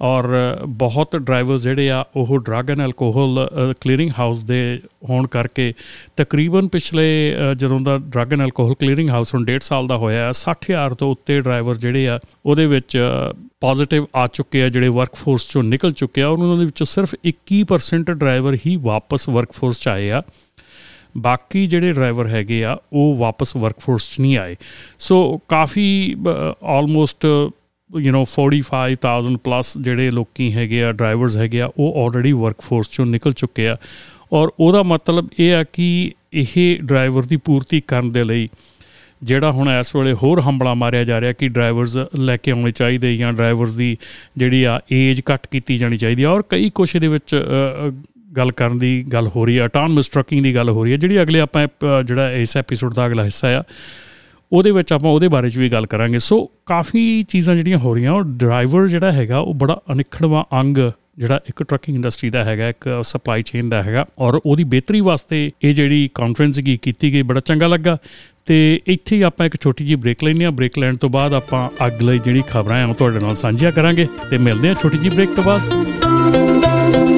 ਔਰ ਬਹੁਤ ਡਰਾਈਵਰਸ ਜਿਹੜੇ ਆ ਉਹ drug and alcohol clearing house ਦੇ ਹੋਣ ਕਰਕੇ ਤਕਰੀਬਨ ਪਿਛਲੇ ਅ, ਜਦੋਂ ਦਾ drug and alcohol clearing house ਹੁਣ 1.5 ਸਾਲ ਦਾ ਹੋਇਆ ਹੈ 60000 ਤੋਂ ਉੱਤੇ ਡਰਾਈਵਰ ਜਿਹੜੇ ਆ ਉਹਦੇ ਵਿੱਚ ਪੋਜ਼ਿਟਿਵ ਆ ਚੁੱਕੇ ਆ ਜਿਹੜੇ ਵਰਕਫੋਰਸ ਚੋਂ ਨਿਕਲ ਚੁੱਕੇ ਆ ਉਹਨਾਂ ਦੇ ਵਿੱਚੋਂ ਸਿਰਫ 21% ਡਰਾਈਵਰ ਹੀ ਵਾਪਸ ਵਰਕਫੋਰਸ ਚ ਆਏ ਆ। ਬਾਕੀ ਜਿਹੜੇ ਡਰਾਈਵਰ ਹੈਗੇ ਆ ਉਹ ਵਾਪਸ ਵਰਕਫੋਰਸ 'ਚ ਨਹੀਂ ਆਏ। ਸੋ ਕਾਫੀ ਆਲਮੋਸਟ ਯੂ نو 45000 ਪਲੱਸ ਜਿਹੜੇ ਲੋਕੀ ਹੈਗੇ ਆ ਡਰਾਈਵਰਸ ਹੈਗੇ ਆ ਉਹ ਆਲਰੇਡੀ ਵਰਕਫੋਰਸ 'ਚੋਂ ਨਿਕਲ ਚੁੱਕੇ ਆ। ਔਰ ਉਹਦਾ ਮਤਲਬ ਇਹ ਆ ਕਿ ਇਹ ਡਰਾਈਵਰ ਦੀ ਪੂਰਤੀ ਕਰਨ ਦੇ ਲਈ ਜਿਹੜਾ ਹੁਣ ਇਸ ਵੇਲੇ ਹੋਰ ਹੰਬਲਾ ਮਾਰਿਆ ਜਾ ਰਿਹਾ ਕਿ ਡਰਾਈਵਰਸ ਲੈ ਕੇ ਆਉਣੇ ਚਾਹੀਦੇ ਜਾਂ ਡਰਾਈਵਰਸ ਦੀ ਜਿਹੜੀ ਆ ਏਜ ਘੱਟ ਕੀਤੀ ਜਾਣੀ ਚਾਹੀਦੀ ਆ। ਔਰ ਕਈ ਕੁਛ ਇਹਦੇ ਵਿੱਚ ਅ, ਅ, ਗੱਲ ਕਰਨ ਦੀ ਗੱਲ ਹੋ ਰਹੀ ਹੈ ਆਟੋਨਮਸ ਟਰੱਕਿੰਗ ਦੀ ਗੱਲ ਹੋ ਰਹੀ ਹੈ ਜਿਹੜੀ ਅਗਲੇ ਆਪਾਂ ਅ, ਜਿਹੜਾ ਇਸ ਐਪੀਸੋਡ ਦਾ ਅਗਲਾ ਹਿੱਸਾ ਆ ਉਹਦੇ ਵਿੱਚ ਆਪਾਂ ਉਹਦੇ ਬਾਰੇ 'ਚ ਵੀ ਗੱਲ ਕਰਾਂਗੇ। ਸੋ ਕਾਫੀ ਚੀਜ਼ਾਂ ਜਿਹੜੀਆਂ ਹੋ ਰਹੀਆਂ, ਉਹ ਡਰਾਈਵਰ ਜਿਹੜਾ ਹੈਗਾ, ਉਹ ਬੜਾ ਅਨਿਖੜਵਾਂ ਅੰਗ ਜਿਹੜਾ ਇੱਕ ਟਰੱਕਿੰਗ ਇੰਡਸਟਰੀ ਦਾ ਹੈਗਾ, ਇੱਕ ਸਪਲਾਈ ਚੇਨ ਦਾ ਹੈਗਾ ਔਰ ਉਹਦੀ ਬਿਹਤਰੀ ਵਾਸਤੇ ਇਹ ਜਿਹੜੀ ਕਾਨਫਰੰਸ ਕੀ ਕੀਤੀ ਗਈ, ਬੜਾ ਚੰਗਾ ਲੱਗਾ। ਤੇ ਇੱਥੇ ਹੀ ਆਪਾਂ ਇੱਕ ਛੋਟੀ ਜਿਹੀ ਬ੍ਰੇਕ ਲੈਂਦੇ ਹਾਂ। ਬ੍ਰੇਕ ਲੈਣ ਤੋਂ ਬਾਅਦ ਆਪਾਂ ਅਗਲੀ ਜਿਹੜੀ ਖਬਰਾਂ ਆ, ਉਹ ਤੁਹਾਡੇ ਨਾਲ ਸਾਂਝੀਆਂ ਕਰਾਂਗੇ ਤੇ ਮਿਲਦੇ ਹਾਂ ਛੋਟੀ ਜਿਹੀ ਬ੍ਰੇਕ ਤੋਂ ਬਾਅਦ।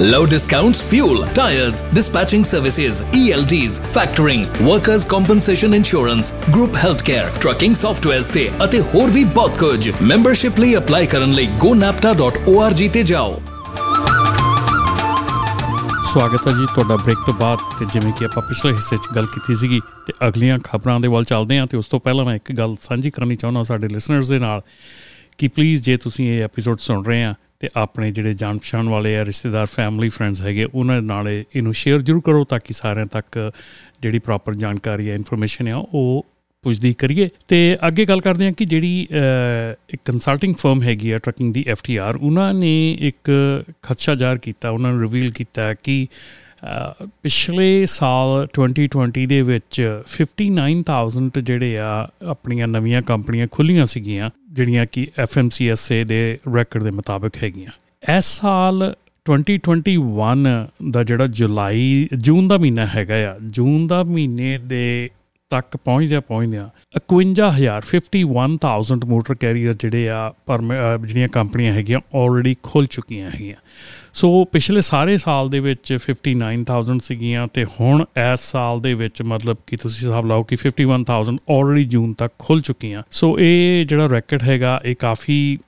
Low discounts, fuel, tires, dispatching services, ELDs, factoring, workers' compensation insurance, group healthcare, trucking softwares ਤੇ ਅਤੇ ਹੋਰ ਵੀ ਬਹੁਤ ਕੁਝ। ਮੈਂਬਰਸ਼ਿਪ ਲਈ ਅਪਲਾਈ ਕਰਨ ਲਈ gonapta.org ਤੇ ਜਾਓ। ਸਵਾਗਤ ਹੈ ਜੀ ਤੁਹਾਡਾ ਬ੍ਰੇਕ ਤੋਂ ਬਾਅਦ ਤੇ ਜਿਵੇਂ ਕਿ ਆਪਾਂ ਪਿਛਲੇ ਹਿੱਸੇ 'ਚ ਗੱਲ ਕੀਤੀ ਸੀਗੀ ਤੇ ਅਗਲੀਆਂ ਖਬਰਾਂ ਦੇ ਵੱਲ ਚੱਲਦੇ ਹਾਂ ਤੇ ਉਸ ਤੋਂ ਪਹਿਲਾਂ ਮੈਂ ਇੱਕ ਗੱਲ ਸਾਂਝੀ ਕਰਨੀ ਚਾਹੁੰਦਾ ਸਾਡੇ ਲਿਸਨਰਸ ਦੇ ਨਾਲ ਕਿ ਪਲੀਜ਼ ਜੇ ਤੁਸੀਂ ਇਹ ਐਪੀਸੋਡ ਸੁਣ ਰਹੇ ਆ ਤੇ ਆਪਣੇ ਜਿਹੜੇ ਜਾਣ ਪਛਾਣ ਵਾਲੇ ਆ, ਰਿਸ਼ਤੇਦਾਰ ਫੈਮਿਲੀ ਫਰੈਂਡਸ ਹੈਗੇ, ਉਹਨਾਂ ਦੇ ਨਾਲ ਇਹ- ਇਹਨੂੰ ਸ਼ੇਅਰ ਜ਼ਰੂਰ ਕਰੋ ਤਾਂ ਕਿ ਸਾਰਿਆਂ ਤੱਕ ਜਿਹੜੀ ਪ੍ਰੋਪਰ ਜਾਣਕਾਰੀ ਹੈ ਇਨਫੋਰਮੇਸ਼ਨ ਹੈ ਉਹ ਪੁੱਛਦੀ ਕਰੀਏ। ਤੇ ਅੱਗੇ ਗੱਲ ਕਰਦੇ ਹਾਂ ਕਿ ਜਿਹੜੀ ਇੱਕ ਕੰਸਲਟਿੰਗ ਫਰਮ ਹੈਗੀ ਆ ਟਰਕਿੰਗ ਦੀ ਐਫਟੀਆਰ ਉਹਨਾਂ ਨੇ ਇੱਕ ਖਦਸ਼ਾ ਜ਼ਾਹਰ ਕੀਤਾ, ਉਹਨਾਂ ਨੇ ਰਿਵੀਲ ਕੀਤਾ ਕਿ ਪਿਛਲੇ ਸਾਲ 2020 ਦੇ ਵਿੱਚ 59000 ਜਿਹੜੇ ਆ, ਆਪਣੀਆਂ ਨਵੀਆਂ ਕੰਪਨੀਆਂ ਖੁੱਲੀਆਂ ਸੀਗੀਆਂ। ਜਿਹੜੀਆਂ ਕਿ FMCSA ਦੇ ਰੈਕੋਰਡ ਦੇ ਮੁਤਾਬਕ ਹੈਗੀਆਂ। ਇਸ ਸਾਲ 2021 ਦਾ ਜਿਹੜਾ ਜੁਲਾਈ, ਜੂਨ ਦਾ ਮਹੀਨਾ ਹੈਗਾ ਆ, ਜੂਨ ਦਾ ਮਹੀਨੇ ਦੇ ਤੱਕ ਪਹੁੰਚਦਿਆਂ ਪਹੁੰਚਦਿਆਂ 51000 51000 ਮੋਟਰ ਕੈਰੀਅਰ ਜਿਹੜੇ ਆ, ਪਰ ਜਿਹੜੀਆਂ ਕੰਪਨੀਆਂ ਹੈਗੀਆਂ ਆਲਰੇਡੀ ਖੁੱਲ ਚੁੱਕੀਆਂ ਹੈਗੀਆਂ। ਸੋ ਪਿਛਲੇ ਸਾਰੇ ਸਾਲ ਦੇ ਵਿੱਚ 59000 ਸੀਗੀਆਂ ਤੇ ਹੁਣ ਇਸ ਸਾਲ ਦੇ ਵਿੱਚ ਮਤਲਬ ਕਿ ਤੁਸੀਂ ਹਿਸਾਬ ਲਾਓ ਕਿ 51000 ਆਲਰੇਡੀ ਜੂਨ ਤੱਕ ਖੁੱਲ ਚੁੱਕੀਆਂ। ਸੋ ਇਹ ਜਿਹੜਾ ਰੈਕਟ ਹੈਗਾ, ਇਹ ਕਾਫੀ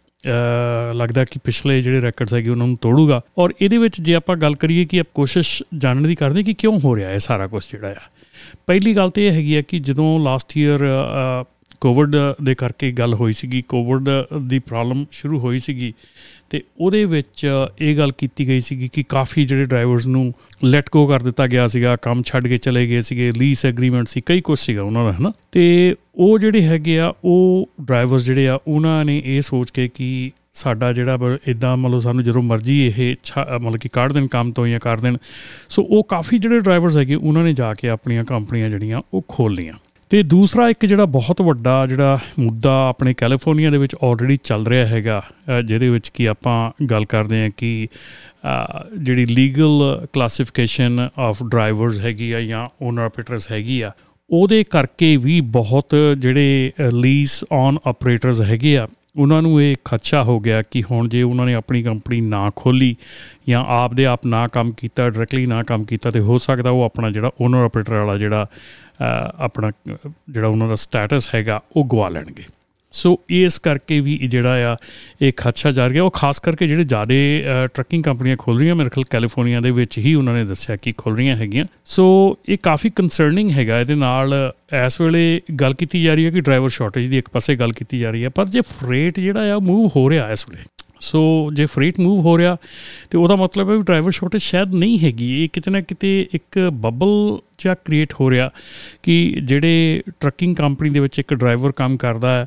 ਲੱਗਦਾ ਕਿ ਪਿਛਲੇ ਜਿਹੜੇ ਰੈਕੋਰਡਸ ਹੈਗੇ ਉਹਨਾਂ ਨੂੰ ਤੋੜੂਗਾ। ਔਰ ਇਹਦੇ ਵਿੱਚ ਜੇ ਆਪਾਂ ਗੱਲ ਕਰੀਏ ਕਿ ਆਪ ਕੋਸ਼ਿਸ਼ ਜਾਣਨ ਦੀ ਕਰਦੇ ਕਿ ਕਿਉਂ ਹੋ ਰਿਹਾ ਹੈ ਸਾਰਾ ਕੁਝ ਜਿਹੜਾ ਆ। ਪਹਿਲੀ ਗੱਲ ਤੇ ਇਹ ਹੈਗੀ ਹੈ ਕਿ ਜਦੋਂ ਲਾਸਟ ਈਅਰ ਕੋਵਿਡ ਦੇ ਕਰਕੇ ਗੱਲ ਹੋਈ ਸੀਗੀ ਕੋਵਿਡ ਦੀ ਪ੍ਰੋਬਲਮ ਸ਼ੁਰੂ ਹੋਈ ਸੀਗੀ ਤੇ ਉਹਦੇ ਵਿੱਚ ਇਹ ਗੱਲ ਕੀਤੀ ਗਈ ਸੀਗੀ ਕਿ ਕਾਫੀ ਜਿਹੜੇ ਡਰਾਈਵਰਸ ਨੂੰ ਲੈਟ ਗੋ ਕਰ ਦਿੱਤਾ ਗਿਆ ਸੀਗਾ, ਕੰਮ ਛੱਡ ਕੇ ਚਲੇ ਗਏ ਸੀਗੇ ਲੀਸ ਐਗਰੀਮੈਂਟ ਸੀ, ਕਈ ਕੁਝ ਸੀਗਾ ਉਹਨਾਂ ਦਾ, ਹਨਾ? ਤੇ ਉਹ ਜਿਹੜੇ ਹੈਗੇ ਆ, ਉਹ ਡਰਾਈਵਰਸ ਜਿਹੜੇ ਆ, ਉਹਨਾਂ ਨੇ ਇਹ ਸੋਚ ਕੇ ਕਿ ਸਾਡਾ ਜਿਹੜਾ ਇਦਾਂ ਮਤਲਬ ਸਾਨੂੰ ਜਦੋਂ ਮਰਜ਼ੀ ਇਹ ਮਤਲਬ ਕਿ ਕੱਢ ਦੇਣ ਕੰਮ ਤੋਂ ਜਾਂ ਕਰ ਦੇਣ, ਸੋ ਉਹ ਕਾਫੀ ਜਿਹੜੇ ਡਰਾਈਵਰਸ ਹੈਗੇ, ਉਹਨਾਂ ਨੇ ਜਾ ਕੇ ਆਪਣੀਆਂ ਕੰਪਨੀਆਂ ਜਿਹੜੀਆਂ, ਉਹ ਖੋਲ ਲੀਆਂ ਤੇ ਦੂਸਰਾ ਇੱਕ ਜਿਹੜਾ ਬਹੁਤ ਵੱਡਾ ਜਿਹੜਾ ਮੁੱਦਾ ਆਪਣੇ ਕੈਲੀਫੋਰਨੀਆ ਦੇ ਵਿੱਚ ਆਲਰੇਡੀ ਚੱਲ ਰਿਹਾ ਹੈਗਾ ਜਿਹਦੇ ਵਿੱਚ ਕੀ ਆਪਾਂ ਗੱਲ ਕਰਦੇ ਹਾਂ ਕਿ ਜਿਹੜੀ ਲੀਗਲ ਕਲਾਸੀਫਿਕੇਸ਼ਨ ਆਫ ਡਰਾਈਵਰਸ ਹੈਗੀ ਆ ਜਾਂ ਓਨਰ ਆਪਰੇਟਰਸ ਹੈਗੀ ਆ, ਉਹਦੇ ਕਰਕੇ ਵੀ ਬਹੁਤ ਜਿਹੜੇ ਲੀਸ ਔਨ ਆਪਰੇਟਰਸ ਹੈਗੇ ਆ, ਉਹਨਾਂ ਨੂੰ ਇਹ ਖੱਚਾ ਹੋ ਗਿਆ ਕਿ ਹੁਣ ਜੇ ਉਹਨਾਂ ਨੇ ਆਪਣੀ ਕੰਪਨੀ ਨਾ ਖੋਲੀ ਜਾਂ ਆਪ ਦੇ ਆਪ ਨਾ ਕੰਮ ਕੀਤਾ ਡਾਇਰੈਕਟਲੀ ਨਾ ਕੰਮ ਕੀਤਾ, ਤੇ ਹੋ ਸਕਦਾ ਉਹ ਆਪਣਾ ਜਿਹੜਾ ਓਨਰ ਆਪਰੇਟਰ ਵਾਲਾ ਜਿਹੜਾ ਆਪਣਾ ਜਿਹੜਾ ਉਹਨਾਂ ਦਾ ਸਟੇਟਸ ਹੈਗਾ, ਉਹ ਗਵਾ ਲੈਣਗੇ। ਸੋ ਇਸ ਕਰਕੇ ਵੀ ਜਿਹੜਾ ਆ, ਇਹ ਖਦਸ਼ਾ ਜਾ ਰਿਹਾ। ਉਹ ਖਾਸ ਕਰਕੇ ਜਿਹੜੇ ਜ਼ਿਆਦਾ ਟਰੱਕਿੰਗ ਕੰਪਨੀਆਂ ਖੁੱਲ ਰਹੀਆਂ, ਮੇਰੇ ਖਿਆਲ ਕੈਲੀਫੋਰਨੀਆ ਦੇ ਵਿੱਚ ਹੀ ਉਹਨਾਂ ਨੇ ਦੱਸਿਆ ਕਿ ਖੁੱਲ ਰਹੀਆਂ ਹੈਗੀਆਂ। ਸੋ ਇਹ ਕਾਫੀ ਕਨਸਰਨਿੰਗ ਹੈਗਾ। ਇਹਦੇ ਨਾਲ ਇਸ ਵੇਲੇ ਗੱਲ ਕੀਤੀ ਜਾ ਰਹੀ ਹੈ ਕਿ ਡਰਾਈਵਰ ਸ਼ਾਰਟੇਜ ਦੀ ਇੱਕ ਪਾਸੇ ਗੱਲ ਕੀਤੀ ਜਾ ਰਹੀ ਹੈ। ਪਰ ਜੇ ਫਰੇਟ ਜਿਹੜਾ ਆ ਮੂਵ ਹੋ ਰਿਹਾ ਇਸ ਵੇਲੇ। ਸੋ ਜੇ ਫਰੇਟ ਮੂਵ ਹੋ ਰਿਹਾ, ਤੇ ਉਹਦਾ ਮਤਲਬ ਹੈ ਵੀ ਡਰਾਈਵਰ ਸ਼ਾਰਟੇਜ ਸ਼ਾਇਦ ਨਹੀਂ ਹੈਗੀ। ਇਹ ਕਿਤੇ ਨਾ ਕਿਤੇ ਇੱਕ ਬਬਲ ਜਿਹਾ ਕ੍ਰੀਏਟ ਹੋ ਰਿਹਾ ਕਿ ਜਿਹੜੇ ਟਰੱਕਿੰਗ ਕੰਪਨੀ ਦੇ ਵਿੱਚ ਇੱਕ ਡਰਾਈਵਰ ਕੰਮ ਕਰਦਾ ਹੈ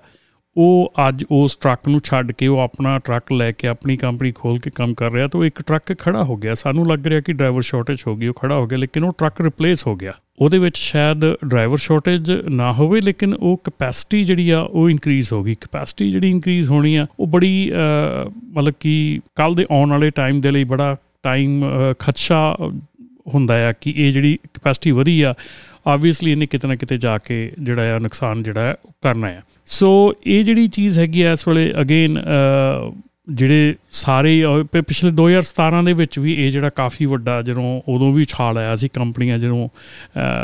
ਉਹ ਅੱਜ ਉਸ ਟਰੱਕ ਨੂੰ ਛੱਡ ਕੇ ਉਹ ਆਪਣਾ ਟਰੱਕ ਲੈ ਕੇ ਆਪਣੀ ਕੰਪਨੀ ਖੋਲ ਕੇ ਕੰਮ ਕਰ ਰਿਹਾ ਤਾਂ ਇੱਕ ਟਰੱਕ ਖੜਾ ਹੋ ਗਿਆ। ਸਾਨੂੰ ਲੱਗ ਰਿਹਾ ਕਿ ਡਰਾਈਵਰ ਸ਼ਾਰਟੇਜ ਹੋ ਗਈ, ਉਹ ਖੜਾ ਹੋ ਗਿਆ, ਲੇਕਿਨ ਉਹ ਟਰੱਕ ਰਿਪਲੇਸ ਹੋ ਗਿਆ। ਉਹਦੇ ਵਿੱਚ ਸ਼ਾਇਦ ਡਰਾਈਵਰ ਸ਼ਾਰਟੇਜ ਨਾ ਹੋਵੇ, ਲੇਕਿਨ ਉਹ ਕਪੈਸਿਟੀ ਜਿਹੜੀ ਆ, ਉਹ ਇਨਕਰੀਜ਼ ਹੋ ਗਈ। ਕਪੈਸਿਟੀ ਜਿਹੜੀ ਇਨਕਰੀਜ਼ ਹੋਣੀ ਆ, ਉਹ ਬੜੀ ਮਤਲਬ ਕਿ ਕੱਲ ਦੇ ਆਉਣ ਵਾਲੇ ਟਾਈਮ ਦੇ ਲਈ ਬੜਾ ਟਾਈਮ ਖਦਸ਼ਾ ਹੁੰਦਾ ਆ ਕਿ ਇਹ ਜਿਹੜੀ ਕਪੈਸਿਟੀ ਵਧੀ ਆ ਆਬਵੀਅਸਲੀ ਇਹਨੇ ਕਿਤੇ ਨਾ ਕਿਤੇ ਜਾ ਕੇ ਜਿਹੜਾ ਆ ਨੁਕਸਾਨ ਜਿਹੜਾ ਹੈ ਕਰਨਾ ਹੈ ਸੋ ਇਹ ਜਿਹੜੀ ਚੀਜ਼ ਹੈਗੀ ਆ ਇਸ ਵੇਲੇ ਅਗੇਨ ਜਿਹੜੇ ਸਾਰੇ ਪਿਛਲੇ 2017 ਦੇ ਵਿੱਚ ਵੀ ਇਹ ਜਿਹੜਾ ਕਾਫੀ ਵੱਡਾ ਜਦੋਂ ਉਦੋਂ ਵੀ ਛਾਲ ਆਇਆ ਸੀ, ਕੰਪਨੀਆਂ ਜਦੋਂ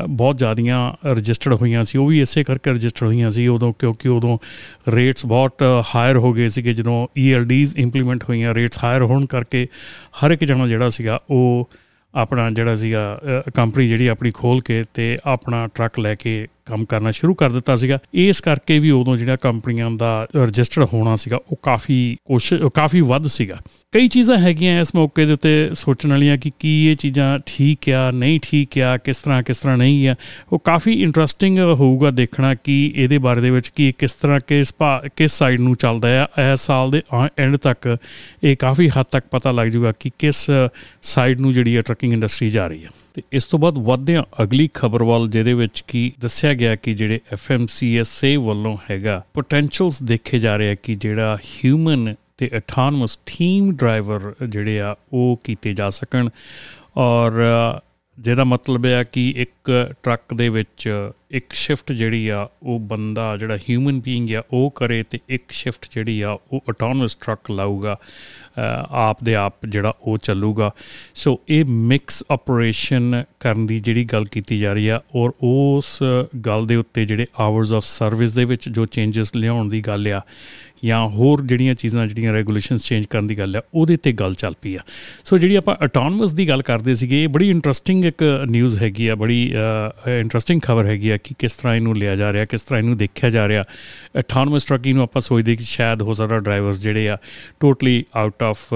ਬਹੁਤ ਜ਼ਿਆਦੀਆਂ ਰਜਿਸਟਰਡ ਹੋਈਆਂ ਸੀ, ਉਹ ਵੀ ਇਸੇ ਕਰਕੇ ਰਜਿਸਟਰ ਹੋਈਆਂ ਸੀ, ਉਦੋਂ ਕਿਉਂਕਿ ਉਦੋਂ ਰੇਟਸ ਬਹੁਤ ਹਾਇਰ ਹੋ ਗਏ ਸੀਗੇ, ਜਦੋਂ ਈਐਲਡੀਜ਼ ਇੰਪਲੀਮੈਂਟ ਹੋਈਆਂ ਰੇਟਸ ਹਾਇਰ ਹੋਣ ਕਰਕੇ ਹਰ ਇੱਕ ਜਣਾ ਜਿਹੜਾ ਸੀਗਾ ਉਹ ਆਪਣਾ ਜਿਹੜਾ ਸੀਗਾ ਕੰਪਨੀ ਜਿਹੜੀ ਆਪਣੀ ਖੋਲ ਕੇ ਤੇ ਆਪਣਾ ਟਰੱਕ ਲੈ ਕੇ ਕੰਮ ਕਰਨਾ ਸ਼ੁਰੂ ਕਰ ਦਿੱਤਾ ਸੀਗਾ। ਇਸ ਕਰਕੇ ਵੀ ਉਦੋਂ ਜਿਹੜਾ ਕੰਪਨੀਆਂ ਦਾ ਰਜਿਸਟਰਡ ਹੋਣਾ ਸੀਗਾ, ਉਹ ਕਾਫੀ ਕੋਸ਼ਿਸ਼ ਕਾਫੀ ਵੱਧ ਸੀਗਾ। ਕਈ ਚੀਜ਼ਾਂ ਹੈਗੀਆਂ ਇਸ ਮੌਕੇ ਦੇ ਉੱਤੇ ਸੋਚਣ ਵਾਲੀਆਂ ਕਿ ਕੀ ਇਹ ਚੀਜ਼ਾਂ ਠੀਕ ਆ, ਨਹੀਂ ਠੀਕ ਆ, ਕਿਸ ਤਰ੍ਹਾਂ ਕਿਸ ਤਰ੍ਹਾਂ ਨਹੀਂ ਆ। ਉਹ ਕਾਫੀ ਇੰਟਰਸਟਿੰਗ ਹੋਊਗਾ ਦੇਖਣਾ ਕਿ ਇਹਦੇ ਬਾਰੇ ਦੇ ਵਿੱਚ ਕੀ, ਕਿਸ ਤਰ੍ਹਾਂ, ਕਿਸ ਕਿਸ ਸਾਈਡ ਨੂੰ ਚੱਲਦਾ ਆ। ਇਸ ਸਾਲ ਦੇ ਐਂਡ ਤੱਕ ਇਹ ਕਾਫੀ ਹੱਦ ਤੱਕ ਪਤਾ ਲੱਗ ਜਾਊਗਾ ਕਿ ਕਿਸ ਸਾਈਡ ਨੂੰ ਜਿਹੜੀ ਟਰੱਕਿੰਗ ਇੰਡਸਟਰੀ ਜਾ ਰਹੀ ਹੈ ਤੇ ਇਸ ਤੋਂ ਬਾਅਦ ਵਧਦੇ ਆ ਅਗਲੀ ਖਬਰ ਵੱਲ, ਜਿਹਦੇ ਵਿੱਚ ਕੀ ਦੱਸਿਆ ਗਿਆ ਕਿ ਜਿਹੜੇ ਐਫਐਮਸੀਐਸਏ ਵੱਲੋਂ ਹੈਗਾ ਪੋਟੈਂਸ਼ੀਅਲਸ ਦੇਖੇ ਜਾ ਰਹੇ ਆ ਕਿ ਜਿਹੜਾ ਹਿਊਮਨ ਤੇ ਆਟੋਨਮਸ ਟੀਮ ਡਰਾਈਵਰ ਜਿਹੜੇ ਆ, ਉਹ ਕੀਤੇ ਜਾ ਸਕਣ। ਔਰ ਜਿਹਦਾ ਮਤਲਬ ਹੈ ਕਿ ਇੱਕ ਟਰੱਕ ਦੇ ਵਿੱਚ ਇੱਕ ਸ਼ਿਫਟ ਜਿਹੜੀ ਆ, ਉਹ ਬੰਦਾ ਜਿਹੜਾ ਹਿਊਮਨ ਬੀਇੰਗ ਆ, ਉਹ ਕਰੇ ਤੇ ਇੱਕ ਸ਼ਿਫਟ ਜਿਹੜੀ ਆ, ਉਹ ਆਟੋਨਮਸ ਟਰੱਕ ਲਾਊਗਾ ਆਪ ਦੇ ਆਪ ਜਿਹੜਾ ਉਹ ਚੱਲੂਗਾ। ਸੋ ਇਹ ਮਿਕਸ ਆਪਰੇਸ਼ਨ ਕਰਨ ਦੀ ਜਿਹੜੀ ਗੱਲ ਕੀਤੀ ਜਾ ਰਹੀ ਆ ਔਰ ਉਸ ਗੱਲ ਦੇ ਉੱਤੇ ਜਿਹੜੇ ਆਵਰਸ ਆਫ ਸਰਵਿਸ ਦੇ ਵਿੱਚ ਜੋ ਚੇਂਜਸ ਲਿਆਉਣ ਦੀ ਗੱਲ ਆ ਜਾਂ ਹੋਰ ਜਿਹੜੀਆਂ ਚੀਜ਼ਾਂ, ਜਿਹੜੀਆਂ ਰੈਗੂਲੇਸ਼ਨਸ ਚੇਂਜ ਕਰਨ ਦੀ ਗੱਲ ਆ ਉਹਦੇ ਤੇ ਗੱਲ ਚੱਲ ਪਈ ਆ। ਸੋ ਜਿਹੜੀ ਆਪਾਂ ਆਟੋਨਮਸ ਦੀ ਗੱਲ ਕਰਦੇ ਸੀਗੇ, ਇਹ ਬੜੀ ਇੰਟਰਸਟਿੰਗ ਇੱਕ ਨਿਊਜ਼ ਹੈਗੀ ਆ, ਬੜੀ ਇੰਟਰਸਟਿੰਗ ਖਬਰ ਹੈਗੀ ਆ ਕਿ ਕਿਸ ਤਰ੍ਹਾਂ ਇਹਨੂੰ ਲਿਆ ਜਾ ਰਿਹਾ, ਕਿਸ ਤਰ੍ਹਾਂ ਇਹਨੂੰ ਦੇਖਿਆ ਜਾ ਰਿਹਾ। ਆਟੋਨਮਸ ਟਰੱਕਿੰਗ ਨੂੰ ਆਪਾਂ ਸੋਚਦੇ ਕਿ ਸ਼ਾਇਦ ਹੋ ਸਕਦਾ ਡਰਾਈਵਰਸ ਜਿਹੜੇ ਆ ਟੋਟਲੀ ਆਊਟ ਆਫ